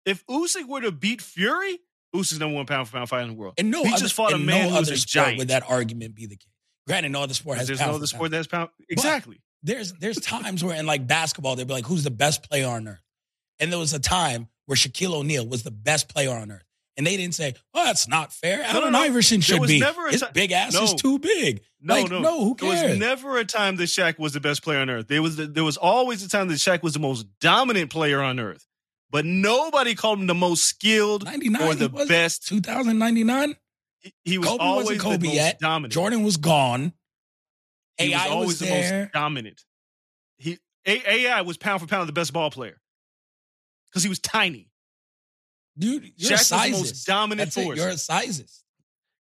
[SPEAKER 3] If Usyk were to beat Fury, Usyk's number one pound for pound fighter in the world.
[SPEAKER 2] And no,
[SPEAKER 3] He
[SPEAKER 2] other,
[SPEAKER 3] just fought a man
[SPEAKER 2] no
[SPEAKER 3] who was
[SPEAKER 2] other
[SPEAKER 3] a giant.
[SPEAKER 2] would that argument be the case. Granted, no other sport has
[SPEAKER 3] There's no other sport that has pound. Exactly.
[SPEAKER 2] there's there's times where in like basketball they'd be like, "Who's the best player on earth?" And there was a time where Shaquille O'Neal was the best player on earth, and they didn't say, "Oh, that's not fair."
[SPEAKER 3] no,
[SPEAKER 2] Allen
[SPEAKER 3] no.
[SPEAKER 2] Iverson should be.
[SPEAKER 3] never
[SPEAKER 2] His big ass is too big.
[SPEAKER 3] No,
[SPEAKER 2] Like,
[SPEAKER 3] no,
[SPEAKER 2] no, who cares?
[SPEAKER 3] There was never a time that Shaq was the best player on earth. There was there was always a time that Shaq was the most dominant player on earth. But nobody called him the most skilled
[SPEAKER 2] 99
[SPEAKER 3] or the best.
[SPEAKER 2] 2099.
[SPEAKER 3] He, he was
[SPEAKER 2] Kobe
[SPEAKER 3] always
[SPEAKER 2] wasn't
[SPEAKER 3] the most
[SPEAKER 2] yet.
[SPEAKER 3] dominant.
[SPEAKER 2] Jordan was gone.
[SPEAKER 3] He
[SPEAKER 2] AI
[SPEAKER 3] was always
[SPEAKER 2] was
[SPEAKER 3] the most dominant. He A- AI was pound for pound the best ball player because he was tiny.
[SPEAKER 2] Dude, you're
[SPEAKER 3] Shaq
[SPEAKER 2] a
[SPEAKER 3] was the most dominant
[SPEAKER 2] That's it.
[SPEAKER 3] force.
[SPEAKER 2] You're a sizist.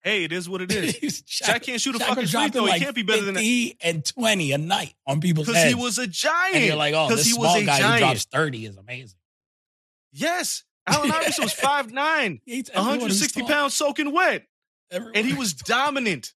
[SPEAKER 3] Hey, it is what it is. Shaq can't shoot a
[SPEAKER 2] Shaq
[SPEAKER 3] fucking free throw. He can't be better than that.
[SPEAKER 2] 50 and 20 a night on people's
[SPEAKER 3] Because he was a giant.
[SPEAKER 2] and you're like, oh, this
[SPEAKER 3] he
[SPEAKER 2] small
[SPEAKER 3] was a
[SPEAKER 2] guy who
[SPEAKER 3] giant.
[SPEAKER 2] drops 30 is amazing.
[SPEAKER 3] Yes. Allen Iverson was 5'9",
[SPEAKER 2] He hates everyone who's
[SPEAKER 3] 160 pounds soaking wet.
[SPEAKER 2] Everyone
[SPEAKER 3] And he was dominant.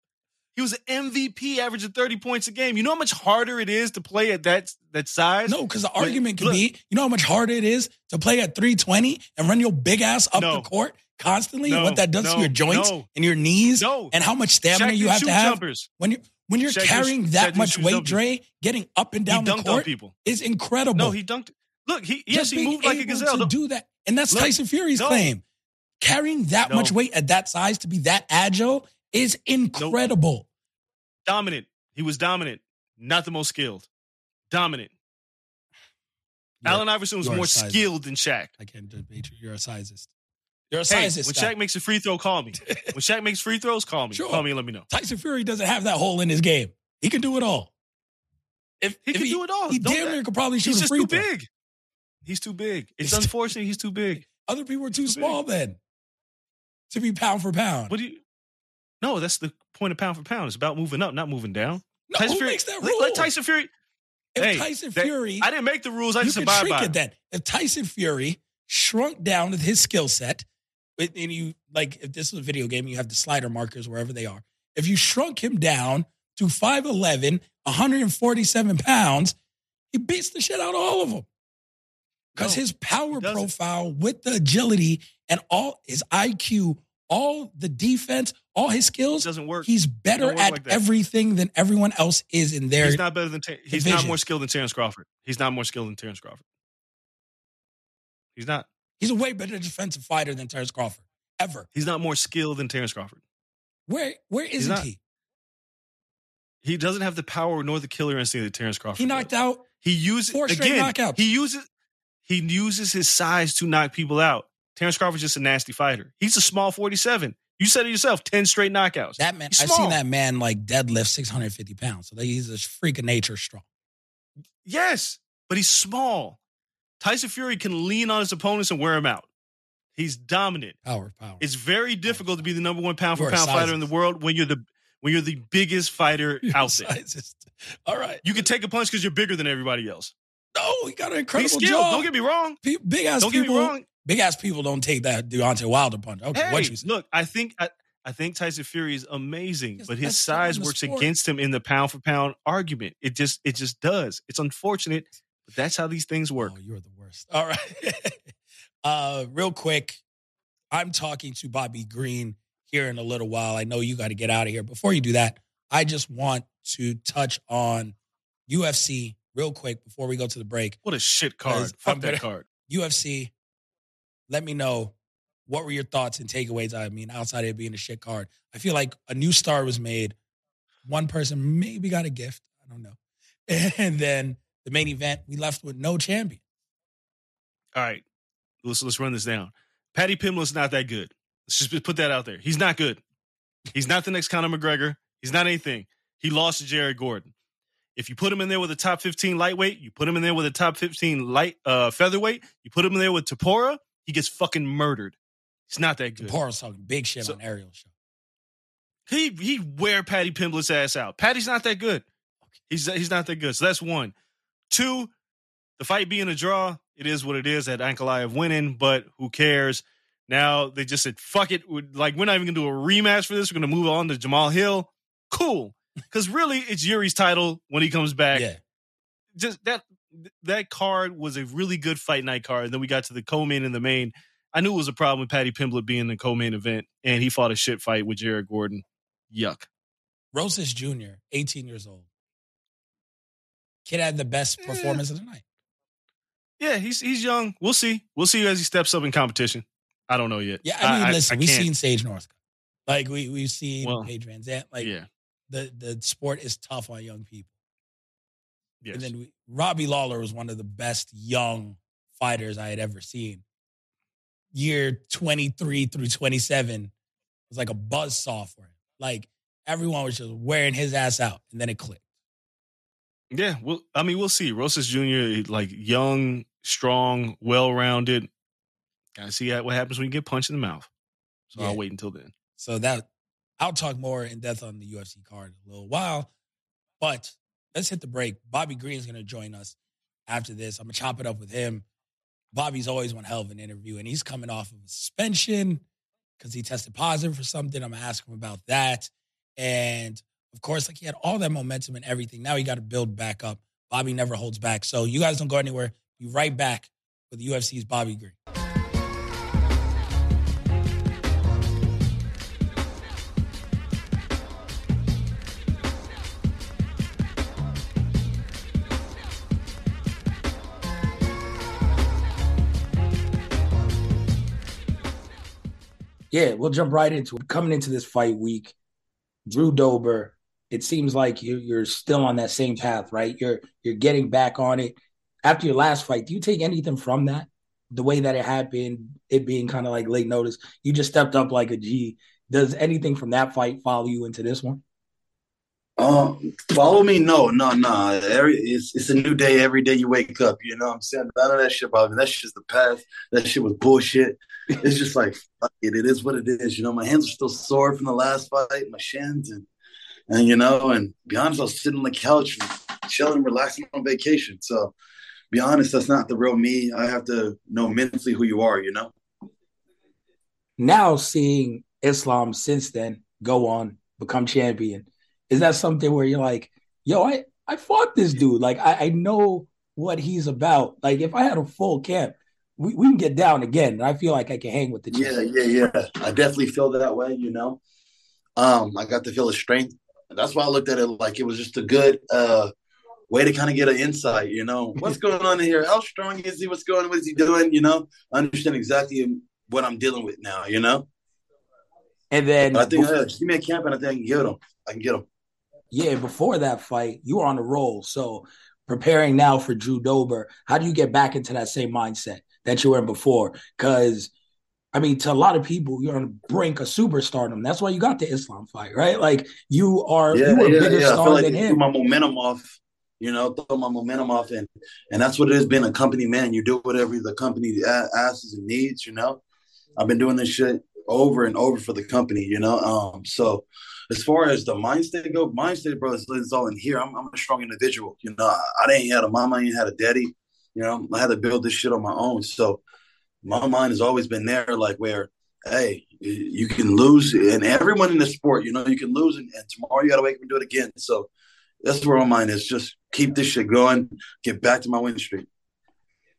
[SPEAKER 3] He was an MVP averaging 30 points a game. You know how much harder it is to play at that, that size?
[SPEAKER 2] No, because the argument could
[SPEAKER 3] look.
[SPEAKER 2] be, you know how much harder it is to play at 320 and run your big ass up
[SPEAKER 3] No.
[SPEAKER 2] the court constantly,
[SPEAKER 3] No,
[SPEAKER 2] what that does to your joints
[SPEAKER 3] no.
[SPEAKER 2] and your knees,
[SPEAKER 3] No.
[SPEAKER 2] and how much stamina you have to have
[SPEAKER 3] jumpers.
[SPEAKER 2] when you're when you're
[SPEAKER 3] didn't
[SPEAKER 2] carrying that much weight. Dre, getting up and down the court
[SPEAKER 3] people.
[SPEAKER 2] is incredible.
[SPEAKER 3] No, he dunked. Look, he yes,
[SPEAKER 2] Just
[SPEAKER 3] he moved like a gazelle.
[SPEAKER 2] to do that, and that's
[SPEAKER 3] Look,
[SPEAKER 2] Tyson Fury's
[SPEAKER 3] no.
[SPEAKER 2] claim. Carrying that
[SPEAKER 3] No.
[SPEAKER 2] much weight at that size to be that agile is incredible.
[SPEAKER 3] dominant. He was dominant, not the most skilled. Dominant.
[SPEAKER 2] You're-
[SPEAKER 3] Allen Iverson was more skilled than Shaq.
[SPEAKER 2] I can't debate you. You're a sizist. You're a
[SPEAKER 3] Hey,
[SPEAKER 2] sizist.
[SPEAKER 3] when
[SPEAKER 2] guy.
[SPEAKER 3] Shaq makes a free throw, call me. When Shaq makes free throws, call me.
[SPEAKER 2] Sure.
[SPEAKER 3] Call me and let me know.
[SPEAKER 2] Tyson Fury doesn't have that hole in his game. He can do it all. If
[SPEAKER 3] He
[SPEAKER 2] if
[SPEAKER 3] can do it all.
[SPEAKER 2] He
[SPEAKER 3] Don't
[SPEAKER 2] damn
[SPEAKER 3] that-
[SPEAKER 2] near could probably shoot
[SPEAKER 3] He's
[SPEAKER 2] a free
[SPEAKER 3] too
[SPEAKER 2] throw.
[SPEAKER 3] big. He's too big. It's
[SPEAKER 2] He's too-
[SPEAKER 3] unfortunate he's too big.
[SPEAKER 2] Other people are too
[SPEAKER 3] Too
[SPEAKER 2] small then to be pound for pound.
[SPEAKER 3] What do you? No, that's the point of pound for pound. It's about moving up, not moving down.
[SPEAKER 2] no,
[SPEAKER 3] Tyson
[SPEAKER 2] who
[SPEAKER 3] Fury,
[SPEAKER 2] makes that
[SPEAKER 3] let-
[SPEAKER 2] rule?
[SPEAKER 3] Let Tyson Fury.
[SPEAKER 2] if
[SPEAKER 3] hey,
[SPEAKER 2] Tyson
[SPEAKER 3] that-
[SPEAKER 2] Fury,
[SPEAKER 3] I didn't make the rules. I just abide
[SPEAKER 2] shrink
[SPEAKER 3] by
[SPEAKER 2] it then. If Tyson Fury shrunk down with his skill set, and you like, if this is a video game, you have the slider markers wherever they are. If you shrunk him down to 5'11, 147 pounds, he beats the shit out of all of them. Because
[SPEAKER 3] No,
[SPEAKER 2] his power profile with the agility and all his IQ, all the defense, all his
[SPEAKER 3] It
[SPEAKER 2] skills,
[SPEAKER 3] doesn't work.
[SPEAKER 2] he's better
[SPEAKER 3] work
[SPEAKER 2] at
[SPEAKER 3] like
[SPEAKER 2] everything than everyone else is in there.
[SPEAKER 3] He's not better than. Ter- he's not more skilled than Terrence Crawford. He's not more skilled than Terrence Crawford. He's not.
[SPEAKER 2] He's a way better defensive fighter than Terrence Crawford ever.
[SPEAKER 3] He's not more skilled than Terrence Crawford.
[SPEAKER 2] Where where isn't
[SPEAKER 3] not.
[SPEAKER 2] he?
[SPEAKER 3] He doesn't have the power nor the killer instinct that Terrence Crawford.
[SPEAKER 2] He knocked
[SPEAKER 3] does.
[SPEAKER 2] out.
[SPEAKER 3] He uses
[SPEAKER 2] four straight
[SPEAKER 3] again.
[SPEAKER 2] knockouts.
[SPEAKER 3] He uses he uses his size to knock people out. Terrence Crawford's just a nasty fighter. He's a small forty-seven. You said it yourself. Ten straight knockouts.
[SPEAKER 2] That man, I've seen that man like deadlift 650 pounds. So he's a freak of nature strong.
[SPEAKER 3] Yes, but he's small. Tyson Fury can lean on his opponents and wear him out. He's dominant.
[SPEAKER 2] Power, power.
[SPEAKER 3] It's very difficult to be the number one pound for pound fighter in the world when you're the when you're the biggest fighter
[SPEAKER 2] You're
[SPEAKER 3] out there.
[SPEAKER 2] All right.
[SPEAKER 3] You can take a punch because you're bigger than everybody else.
[SPEAKER 2] No, he got an
[SPEAKER 3] He's
[SPEAKER 2] incredible
[SPEAKER 3] skilled.
[SPEAKER 2] jaw.
[SPEAKER 3] Don't get me wrong.
[SPEAKER 2] Pe- big ass
[SPEAKER 3] Don't get
[SPEAKER 2] people.
[SPEAKER 3] me wrong.
[SPEAKER 2] Big ass people don't take that Deontay Wilder punch. Okay,
[SPEAKER 3] Hey,
[SPEAKER 2] what you say?
[SPEAKER 3] look, I think I, I think Tyson Fury is amazing,
[SPEAKER 2] He's
[SPEAKER 3] but his
[SPEAKER 2] best fighter in
[SPEAKER 3] size works
[SPEAKER 2] sport.
[SPEAKER 3] against him in the pound for pound argument. It just it just does. It's unfortunate, but that's how these things work.
[SPEAKER 2] Oh, you're the worst. All right. uh, real quick, I'm talking to Bobby Green here in a little while. I know you got to get out of here. Before you do that, I just want to touch on UFC real quick before we go to the break.
[SPEAKER 3] What a shit card. Fuck that card.
[SPEAKER 2] UFC, let me know what were your thoughts and takeaways. I mean, outside of it being a shit card, I feel like a new star was made. One person maybe got a gift. I don't know. And then the main event, we left with no champion.
[SPEAKER 3] All right, let's let's run this down. Paddy Pimblett's not that good. Let's just put that out there. He's not good. He's not the next Conor McGregor. He's not anything. He lost to Jared Gordon. If you put him in there with a top 15 lightweight, you put him in there with a top 15 light uh, featherweight, you put him in there with Topuria, he gets fucking murdered. He's not that good.
[SPEAKER 2] Topuria's talking big shit
[SPEAKER 3] So-
[SPEAKER 2] on Ariel's show.
[SPEAKER 3] He he wear Paddy Pimblett's ass out. Paddy's not that good. He's he's not that good. So that's one. Two, the fight being a draw, it is what it is. At Ankalaev winning, but who cares? Now they just said, "Fuck it." We're- Like we're not even gonna do a rematch for this. We're gonna move on to Jamahal Hill. Cool, because really it's Jiri's title when he comes back.
[SPEAKER 2] Yeah.
[SPEAKER 3] Just that that card was a really good fight night card. And then we got to the co-main and the main. I knew it was a problem with Paddy Pimblett being the co-main event, and he fought a shit fight with Jared Gordon. Yuck.
[SPEAKER 2] Rosas Jr., 18 years old. Kid had the best
[SPEAKER 3] Yeah.
[SPEAKER 2] performance of the night.
[SPEAKER 3] Yeah, he's he's young. We'll see. We'll see as he steps up in competition. I don't know yet.
[SPEAKER 2] Yeah, I mean, listen, we've
[SPEAKER 3] can't-
[SPEAKER 2] seen Sage Northcutt. Like we we've seen
[SPEAKER 3] Well,
[SPEAKER 2] Paige VanZant. Like
[SPEAKER 3] yeah,
[SPEAKER 2] the the sport is tough on young people.
[SPEAKER 3] yes.
[SPEAKER 2] And then we, Robbie Lawler was one of the best young fighters I had ever seen. Year 23 through 27 was like a buzz saw for him. Like everyone was just wearing his ass out, and then it clicked.
[SPEAKER 3] Yeah, well, I mean, we'll see. Rosas Jr. like young, strong, well-rounded. Gotta see what happens when you get punched in the mouth. So
[SPEAKER 2] Yeah.
[SPEAKER 3] I'll wait until then.
[SPEAKER 2] So that I'll talk more in depth on the UFC card in a little while. But let's hit the break. Bobby Green's gonna join us after this. I'm gonna chop it up with him. Bobby's always one hell of an interview, and he's coming off of a suspension because he tested positive for something. I'm gonna ask him about that. And of course, like he had all that momentum and everything. Now he got to build back up. Bobby never holds back. So you guys don't go anywhere. Be right back with UFC's Bobby Green. Yeah, we'll jump right into it. Coming into this fight week, Drew Dober, it seems like you're, you're still on that same path, right? You're you're getting back on it. After your last fight, do you take anything from that? The way that it happened, it being kind of like late notice, you just stepped up like a G. Does anything from that fight follow you into this one?
[SPEAKER 4] Um, follow me? No, no, no. Every it's it's a new day every day you wake up. You know what I'm saying? None of that shit about me. That shit's the past. That shit was bullshit. It's just like fuck it. It is what it is. You know, my hands are still sore from the last fight, my shins, and and you know, and be honest, I was sitting on the couch, chilling, relaxing on vacation. So, be honest, that's not the real me. I have to know mentally who you are. You know.
[SPEAKER 2] Now seeing Islam since then go on become champion, is that something where you're like, yo, I I fought this dude. Like I, I know what he's about. Like if I had a full camp, we, we can get down again. And I feel like I can hang with the champ.
[SPEAKER 4] Yeah, yeah, yeah. I definitely feel that way, you know. Um, I got to feel his strength. That's why I looked at it like it was just a good uh way to kind of get an insight, you know. What's going on in here? How strong is he? What's going on? What is he doing? You know, I understand exactly what I'm dealing with now, you know.
[SPEAKER 2] And then
[SPEAKER 4] But I think uh, just give me a camp and I think I can get him. I can get him.
[SPEAKER 2] Yeah, before that fight, you were on a roll. So preparing now for Drew Dober, how do you get back into that same mindset that you were in before? Because I mean, to a lot of people, you're on the brink of superstardom. That's why you got the Islam fight, right? Like you are,
[SPEAKER 4] Yeah,
[SPEAKER 2] you were
[SPEAKER 4] yeah,
[SPEAKER 2] bigger
[SPEAKER 4] yeah. I
[SPEAKER 2] star
[SPEAKER 4] feel like
[SPEAKER 2] than him.
[SPEAKER 4] my momentum off. You know, throw my momentum off, and and that's what it is being a company man. You do whatever the company asks and needs. You know, I've been doing this shit over and over for the company. You know, um, so as far as the mind state go, mind state, bro, it's all in here. I'm, I'm a strong individual. You know, I, I didn't have a mama, I didn't had a daddy. You know, I had to build this shit on my own. So my mind has always been there, like where, hey, you can lose, and everyone in the sport, you know, you can lose, and, and tomorrow you got to wake up and do it again. So that's where my mind is. Just keep this shit going, get back to my win streak.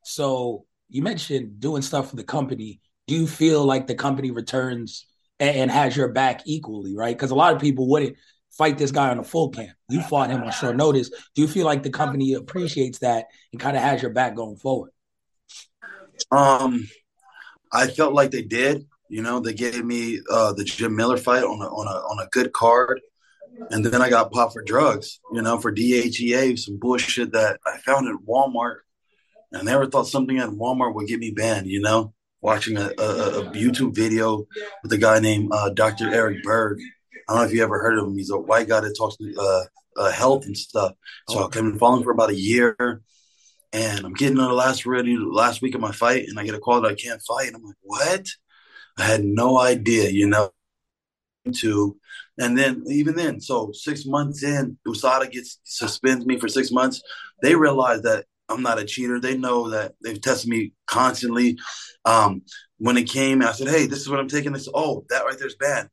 [SPEAKER 2] So you mentioned doing stuff for the company. Do you feel like the company returns and, and has your back equally, right? Because a lot of people wouldn't fight this guy on a full camp. You fought him on short notice. Do you feel like the company appreciates that and kind of has your back going forward?
[SPEAKER 4] Um, I felt like they did. You know, they gave me uh, the Jim Miller fight on a, on a on a good card, and then I got popped for drugs. You know, for DHEA, some bullshit that I found at Walmart. I never thought something at Walmart would get me banned. You know, watching a, a, a YouTube video with a guy named uh, Dr. Eric Berg. I don't know if you ever heard of him. He's a white guy that talks uh, uh, health and stuff. So I've been following for about a year and I'm getting on the last ready last week of my fight, and I get a call that I can't fight. And I'm like, what? I had no idea, you know. To and then even then, so six months in, USADA gets suspends me for six months. They realize that I'm not a cheater. They know that they've tested me constantly. Um, when it came, I said, "Hey, this is what I'm taking." This, oh, that right there's bad.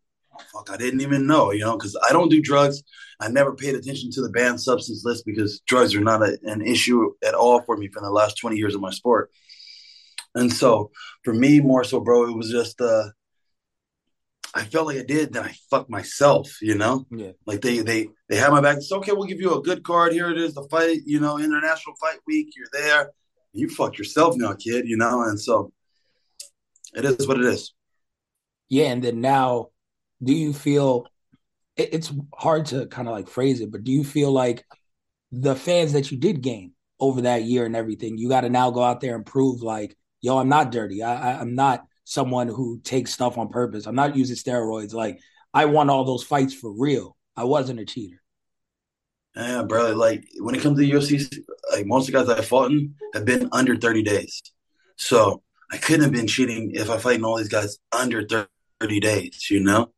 [SPEAKER 4] Fuck, I didn't even know, you know, because I don't do drugs. I never paid attention to the banned substance list because drugs are not a, an issue at all for me for the last 20 years of my sport. And so for me, more so, bro, it was just, uh, I felt like I did, then I fucked myself, you know?
[SPEAKER 2] Yeah.
[SPEAKER 4] Like they, they, they had my back. It's okay. We'll give you a good card. Here it is, the fight, you know, international fight week. You're there. You fucked yourself now, kid, you know? And so it is what it is.
[SPEAKER 2] Yeah, and then now, do you feel it, it's hard to kind of like phrase it, but do you feel like the fans that you did gain over that year and everything, you got to now go out there and prove like, yo, I'm not dirty. I, I, I'm not someone who takes stuff on purpose. I'm not using steroids. Like I won all those fights for real. I wasn't a cheater.
[SPEAKER 4] Yeah, bro. Like when it comes to the UFC, like most of the guys I fought in have been under 30 days. So I couldn't have been cheating if I fighting all these guys under 30 days, you know?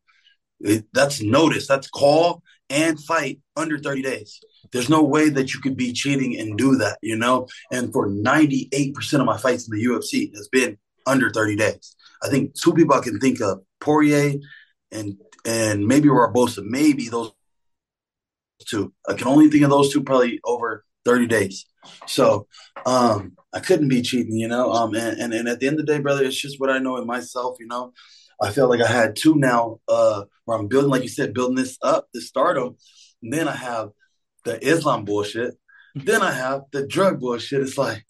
[SPEAKER 4] It, that's notice, that's call and fight under 30 days. There's no way that you could be cheating and do that, you know? And for 98% of my fights in the UFC has been under 30 days. I think two people I can think of, Poirier and and maybe Barbosa, maybe those two. I can only think of those two probably over 30 days. So um I couldn't be cheating, you know. Um and, and, and at the end of the day, brother, it's just what I know in myself, you know. I felt like I had two now, uh, where I'm building, like you said, building this up, this stardom. And then I have the Islam bullshit. then I have the drug bullshit. It's like,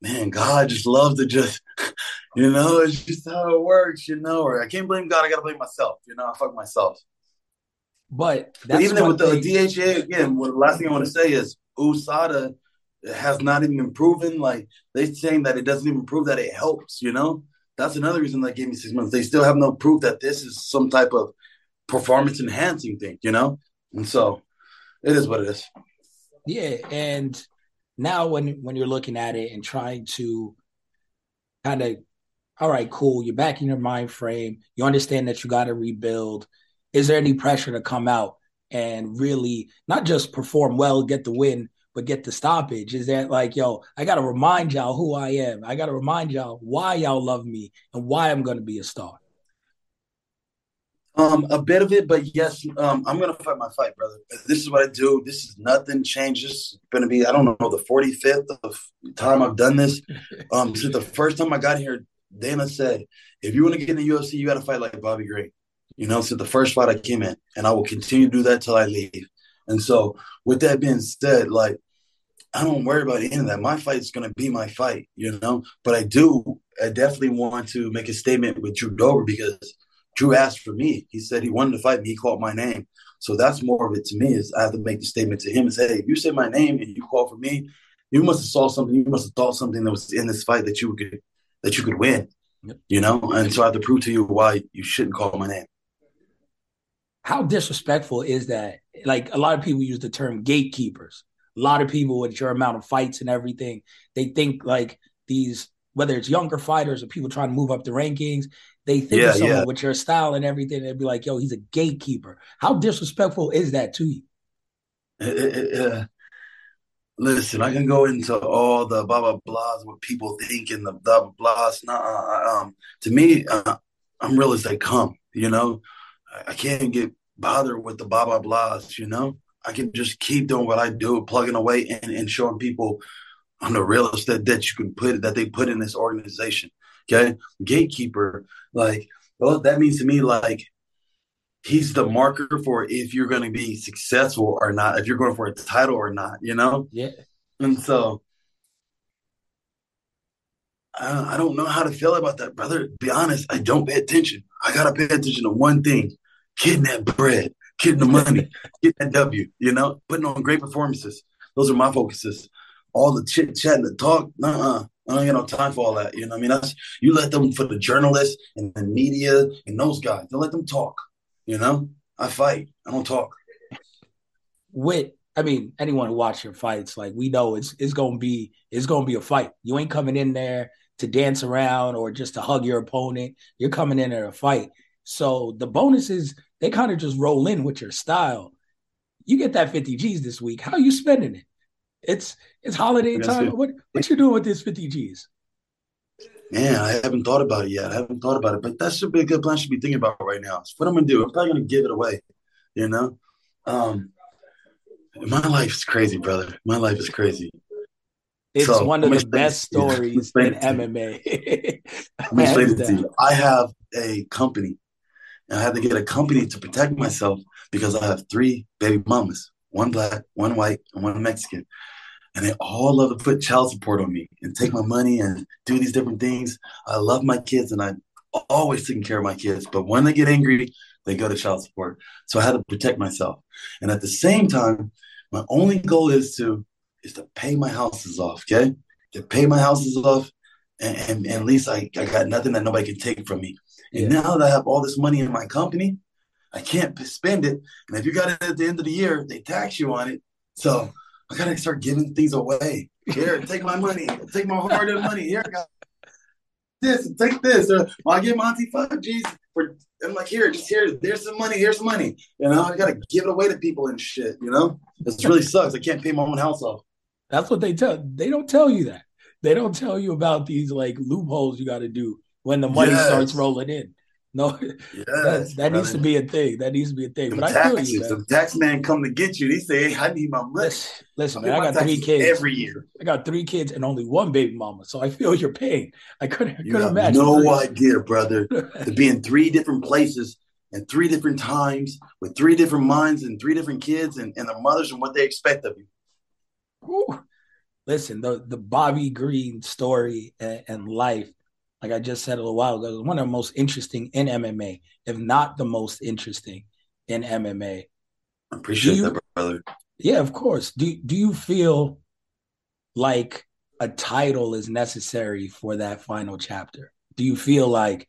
[SPEAKER 4] man, God just loves to just, you know, it's just how it works, you know. Or I can't blame God, I gotta blame myself, you know. I fuck myself.
[SPEAKER 2] But,
[SPEAKER 4] but even with thing. the DHA again, what the last thing I want to say is USADA has not even been proven. Like they're saying that it doesn't even prove that it helps, you know that's another reason they gave me six months. They still have no proof that this is some type of performance enhancing thing, you know? And so it is what it is.
[SPEAKER 2] Yeah. And now when when you're looking at it and trying to kind of all right, cool, you're back in your mind frame, you understand that you gotta rebuild. Is there any pressure to come out and really not just perform well, get the win, but get the stoppage is that like, yo, I got to remind y'all who I am. I got to remind y'all why y'all love me and why I'm going to be a star.
[SPEAKER 4] Um, a bit of it, but yes, um, I'm gonna fight my fight, brother. This is what I do. This is nothing changes. It's gonna be, I don't know, the 45th of time I've done this. Um, since the first time I got here, Dana said, if you want to get in the UFC, you got to fight like Bobby Green. You know, since the first fight I came in, and I will continue to do that till I leave. And so, with that being said, like I don't worry about any of that. My fight is going to be my fight, you know. But I do, I definitely want to make a statement with Drew Dober because Drew asked for me. He said he wanted to fight me. He called my name. So that's more of it to me. Is I have to make the statement to him and say, hey, if you say my name and you call for me, you must have saw something. You must have thought something that was in this fight that you could that you could win. Yep. You know, and so I have to prove to you why you shouldn't call my name
[SPEAKER 2] how disrespectful is that? Like a lot of people use the term gatekeepers. A lot of people with your amount of fights and everything, they think like these, whether it's younger fighters or people trying to move up the rankings, they think yeah, of someone yeah. with your style and everything. They'd be like, yo, he's a gatekeeper. How disrespectful is that to you?
[SPEAKER 4] Uh, listen, I can go into all the blah blah blahs, what people think and the blah blah blahs. Nah, um, to me, uh, I'm real as they come. You know, I can't get bothered with the blah blah blahs, you know. I can just keep doing what I do, plugging away and, and showing people on the real estate that you can put that they put in this organization. Okay. Gatekeeper, like well, that means to me like he's the marker for if you're gonna be successful or not, if you're going for a title or not, you know?
[SPEAKER 2] Yeah.
[SPEAKER 4] And so I, I don't know how to feel about that, brother. To be honest, I don't pay attention. I gotta pay attention to one thing getting that bread, getting the money, getting that W, you know, putting on great performances. Those are my focuses. All the chit chat and the talk, nah, I don't get no time for all that. You know, I mean, that's you let them for the journalists and the media and those guys. Don't let them talk. You know, I fight. I don't talk.
[SPEAKER 2] With, I mean, anyone who watch your fights, like we know it's it's gonna be it's gonna be a fight. You ain't coming in there to dance around or just to hug your opponent. You're coming in at a fight. So the bonuses, they kind of just roll in with your style. You get that 50 G's this week. How are you spending it? It's it's holiday time. What what you doing with this 50 G's?
[SPEAKER 4] Man, I haven't thought about it yet. I haven't thought about it, but that should be a good plan. I should be thinking about right now. what I'm gonna do. I'm probably gonna give it away. You know, um, my life is crazy, brother. My life is crazy.
[SPEAKER 2] It's so, one of the best stories in MMA.
[SPEAKER 4] Let me explain it to you. I have a company and I had to get a company to protect myself because I have three baby mamas, one black, one white, and one Mexican. And they all love to put child support on me and take my money and do these different things. I love my kids and I'm always taking care of my kids. But when they get angry, they go to child support. So I had to protect myself. And at the same time, my only goal is to is to pay my houses off, okay? To pay my houses off and, and, and at least I, I got nothing that nobody can take from me. And yeah. now that I have all this money in my company, I can't spend it. And if you got it at the end of the year, they tax you on it. So I gotta start giving things away. Here, take my money. Take my hard-earned money. Here, got this. Take this. Or I get Monty five G's for. I'm like, here, just here. There's some money. Here's some money. You know, I gotta give it away to people and shit. You know, this really sucks. I can't pay my own house off.
[SPEAKER 2] That's what they tell. They don't tell you that. They don't tell you about these like loopholes you got to do when the money
[SPEAKER 4] Yes.
[SPEAKER 2] starts rolling in. No,
[SPEAKER 4] Yes,
[SPEAKER 2] that, that needs to be a thing. That needs to be a thing. But I feel you, man.
[SPEAKER 4] the tax man come to get you. They say, "Hey, I need my money."
[SPEAKER 2] Listen, listen,
[SPEAKER 4] I
[SPEAKER 2] man. I got three kids.
[SPEAKER 4] every year.
[SPEAKER 2] I got three kids and only one baby mama. So I feel your pain. I couldn't, I
[SPEAKER 4] You
[SPEAKER 2] couldn't
[SPEAKER 4] have
[SPEAKER 2] imagine.
[SPEAKER 4] no
[SPEAKER 2] three.
[SPEAKER 4] idea, brother, to be in three different places and three different times with three different minds and three different kids and, and their mothers and what they expect of you.
[SPEAKER 2] Whew. Listen, the the Bobby Green story and, and life, like I just said a little while ago, one of the most interesting in MMA, if not the most interesting in MMA.
[SPEAKER 4] I appreciate
[SPEAKER 2] you-
[SPEAKER 4] that, brother.
[SPEAKER 2] Yeah, of course. Do do you feel like a title is necessary for that final chapter? Do you feel like,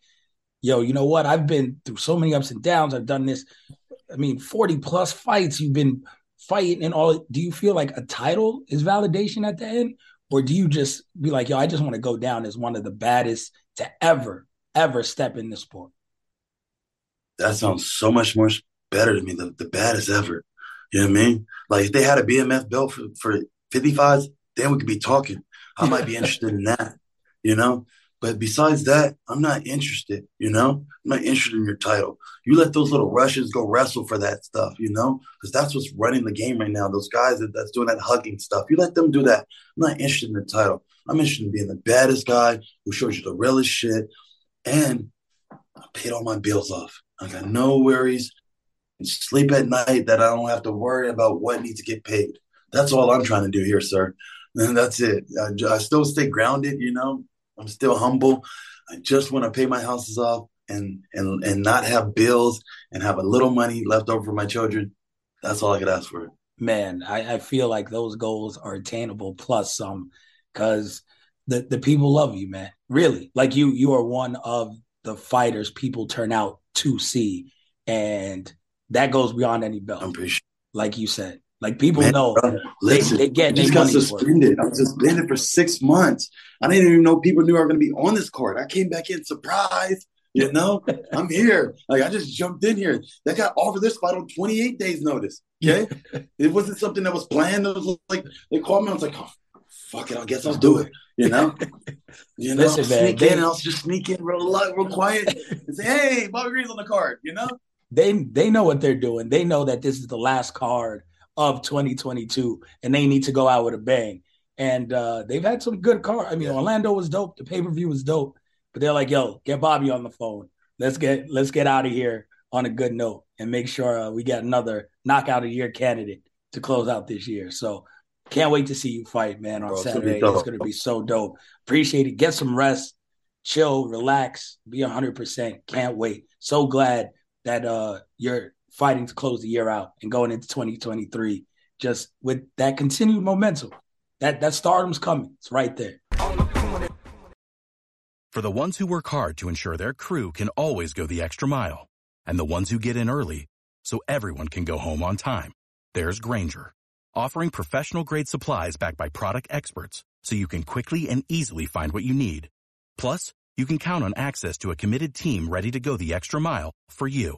[SPEAKER 2] yo, you know what? I've been through so many ups and downs. I've done this. I mean, 40 plus fights you've been fighting and all. Do you feel like a title is validation at the end? Or do you just be like, yo, I just want to go down as one of the baddest to ever, ever step in the sport?
[SPEAKER 4] That sounds so much more better to me, the, the baddest ever. You know what I mean? Like if they had a BMF belt for, for 55s, then we could be talking. I might be interested in that, you know? But besides that, I'm not interested, you know? I'm not interested in your title. You let those little Russians go wrestle for that stuff, you know? Because that's what's running the game right now. Those guys that, that's doing that hugging stuff. You let them do that. I'm not interested in the title. I'm interested in being the baddest guy who shows you the realest shit. And I paid all my bills off. I got no worries. And sleep at night that I don't have to worry about what needs to get paid. That's all I'm trying to do here, sir. And that's it. I, I still stay grounded, you know. I'm still humble. I just want to pay my houses off and and and not have bills and have a little money left over for my children. That's all I could ask for.
[SPEAKER 2] man, I, I feel like those goals are attainable plus some because the, the people love you, man. Really. Like you you are one of the fighters people turn out to see. And that goes beyond any belt.
[SPEAKER 4] I'm
[SPEAKER 2] belt.
[SPEAKER 4] pretty sure.
[SPEAKER 2] Like you said. Like people
[SPEAKER 4] Man,
[SPEAKER 2] know
[SPEAKER 4] bro,
[SPEAKER 2] they,
[SPEAKER 4] listen,
[SPEAKER 2] they get
[SPEAKER 4] I just got suspended. I was suspended for six months. I didn't even know people knew I were going to be on this court. I came back in surprised. You know, I'm here. Like I just jumped in here. That got offered this fight on 28 days notice. Okay, it wasn't something that was planned. It was like they called me. I was like, oh, fuck it. I guess I'll do it. You know, you know,
[SPEAKER 2] Listen, man, they-
[SPEAKER 4] in. and I'll just sneak in real, low, real quiet and say, hey, Bobby Green's on the card. You know,
[SPEAKER 2] They they know what they're doing. They know that this is the last card of 2022 and they need to go out with a bang. And uh, they've had some good cards. I mean,
[SPEAKER 4] Yeah.
[SPEAKER 2] Orlando was dope. The pay-per-view was dope. But they're like, yo, get Bobby on the phone. Let's get let's get out of here on a good note and make sure uh, we get another knockout of year candidate to close out this year. So can't wait to see you fight, man, on
[SPEAKER 4] Bro, it's
[SPEAKER 2] Saturday.
[SPEAKER 4] dope.
[SPEAKER 2] It's gonna be so dope. Appreciate it. Get some rest, chill, relax, be hundred percent. Can't wait. So glad that uh you're fighting to close the year out and going into 2023 just with that continued momentum. That that stardom's coming. It's right there.
[SPEAKER 5] For the ones who work hard to ensure their crew can always go the extra mile, and the ones who get in early so everyone can go home on time, there's Grainger, offering professional grade supplies backed by product experts so you can quickly and easily find what you need. Plus, you can count on access to a committed team ready to go the extra mile for you.